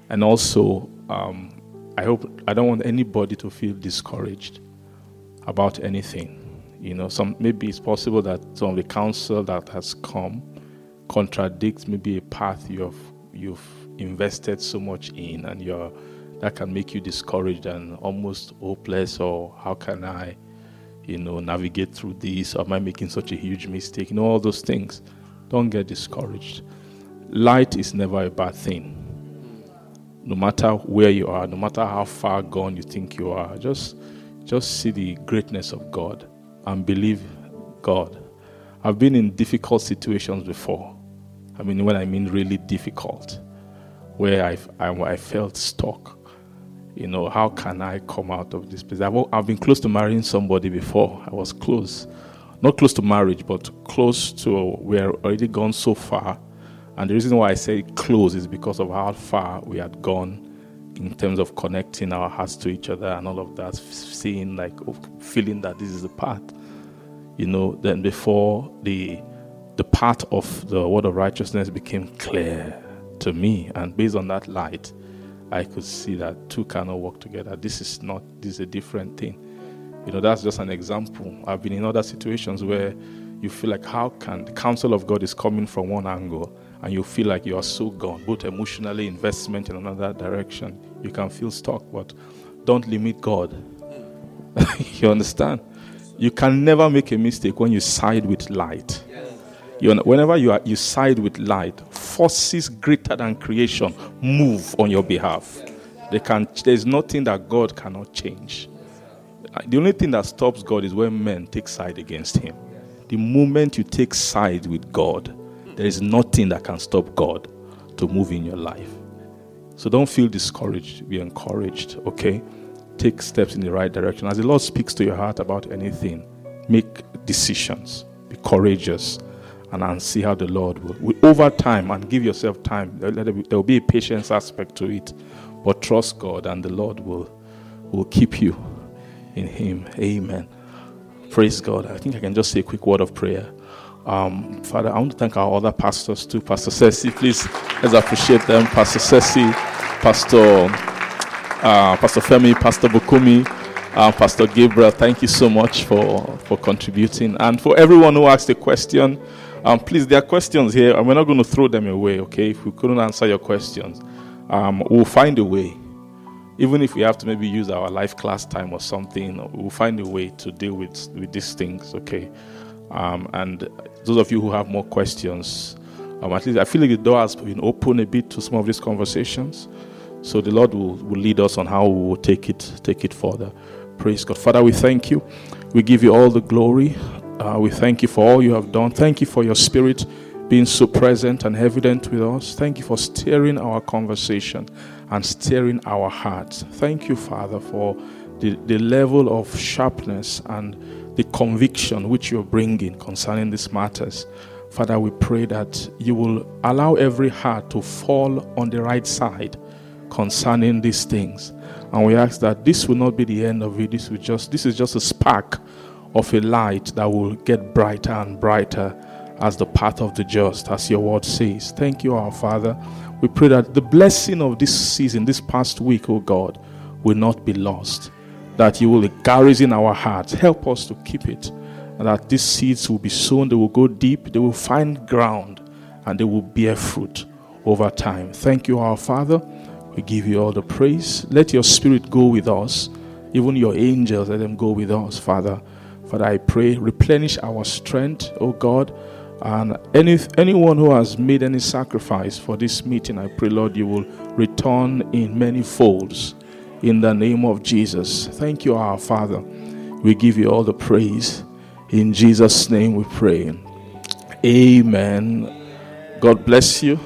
And also, um, I hope I don't want anybody to feel discouraged about anything. You know, some maybe it's possible that some of the counsel that has come contradicts maybe a path you've you've invested so much in, and you're that can make you discouraged and almost hopeless. Or how can I, you know, navigate through this? Am I making such a huge mistake? You know, all those things. Don't get discouraged. Light is never a bad thing. No matter where you are, no matter how far gone you think you are, just just see the greatness of God and believe God. I've been in difficult situations before. I mean, when I mean really difficult, where I, I, I felt stuck. You know, how can I come out of this place? I've, I've been close to marrying somebody before. I was close not close to marriage, but close to we're already gone so far. And the reason why I say close is because of how far we had gone in terms of connecting our hearts to each other and all of that, seeing like feeling that this is the path. You know, then before the the path of the word of righteousness became clear to me, and based on that light, I could see that two cannot work together. This is not this is a different thing. You know, that's just an example. I've been in other situations where you feel like, how can the counsel of God is coming from one angle and you feel like you are so gone, both emotionally, investment in another direction. You can feel stuck, but don't limit God. you understand? You can never make a mistake when you side with light. You, whenever you, are, you side with light, forces greater than creation move on your behalf. They can, there's nothing that God cannot change. Uh, the only thing that stops God is when men take side against Him. The moment you take side with God, there is nothing that can stop God to move in your life. So don't feel discouraged. Be encouraged, okay? Take steps in the right direction. As the Lord speaks to your heart about anything, make decisions. Be courageous and, and see how the Lord will, will. Over time, and give yourself time. There will be a patience aspect to it. But trust God, and the Lord will, will keep you in Him. Amen. Praise God. I think I can just say a quick word of prayer. Um, Father, I want to thank our other pastors too. Pastor Ceci, please let's appreciate them. Pastor Ceci, Pastor uh, Pastor Femi, Pastor Bukumi, uh, Pastor Gabriel. Thank you so much for for contributing, and for everyone who asked a question. Um, please, there are questions here, and we're not going to throw them away. Okay, if we couldn't answer your questions, um, we'll find a way even if we have to maybe use our life class time or something, we'll find a way to deal with, with these things, okay? Um, and those of you who have more questions, um, at least I feel like the door has been open a bit to some of these conversations. So the Lord will, will lead us on how we will take it, take it further. Praise God. Father, we thank you. We give you all the glory. Uh, we thank you for all you have done. Thank you for your spirit being so present and evident with us. Thank you for steering our conversation and steering our hearts. Thank you, Father, for the, the level of sharpness and the conviction which you're bringing concerning these matters. Father, we pray that you will allow every heart to fall on the right side concerning these things. And we ask that this will not be the end of it. This will just this is just a spark of a light that will get brighter and brighter as the path of the just, as your word says. Thank you, our Father. We pray that the blessing of this season, this past week, oh God, will not be lost. That you will garrison our hearts. Help us to keep it. And that these seeds will be sown, they will go deep, they will find ground, and they will bear fruit over time. Thank you, our Father. We give you all the praise. Let your spirit go with us. Even your angels, let them go with us, Father. Father, I pray, replenish our strength, oh God. And any, anyone who has made any sacrifice for this meeting, I pray, Lord, you will return in many folds in the name of Jesus. Thank you, our Father. We give you all the praise. In Jesus' name we pray. Amen. God bless you.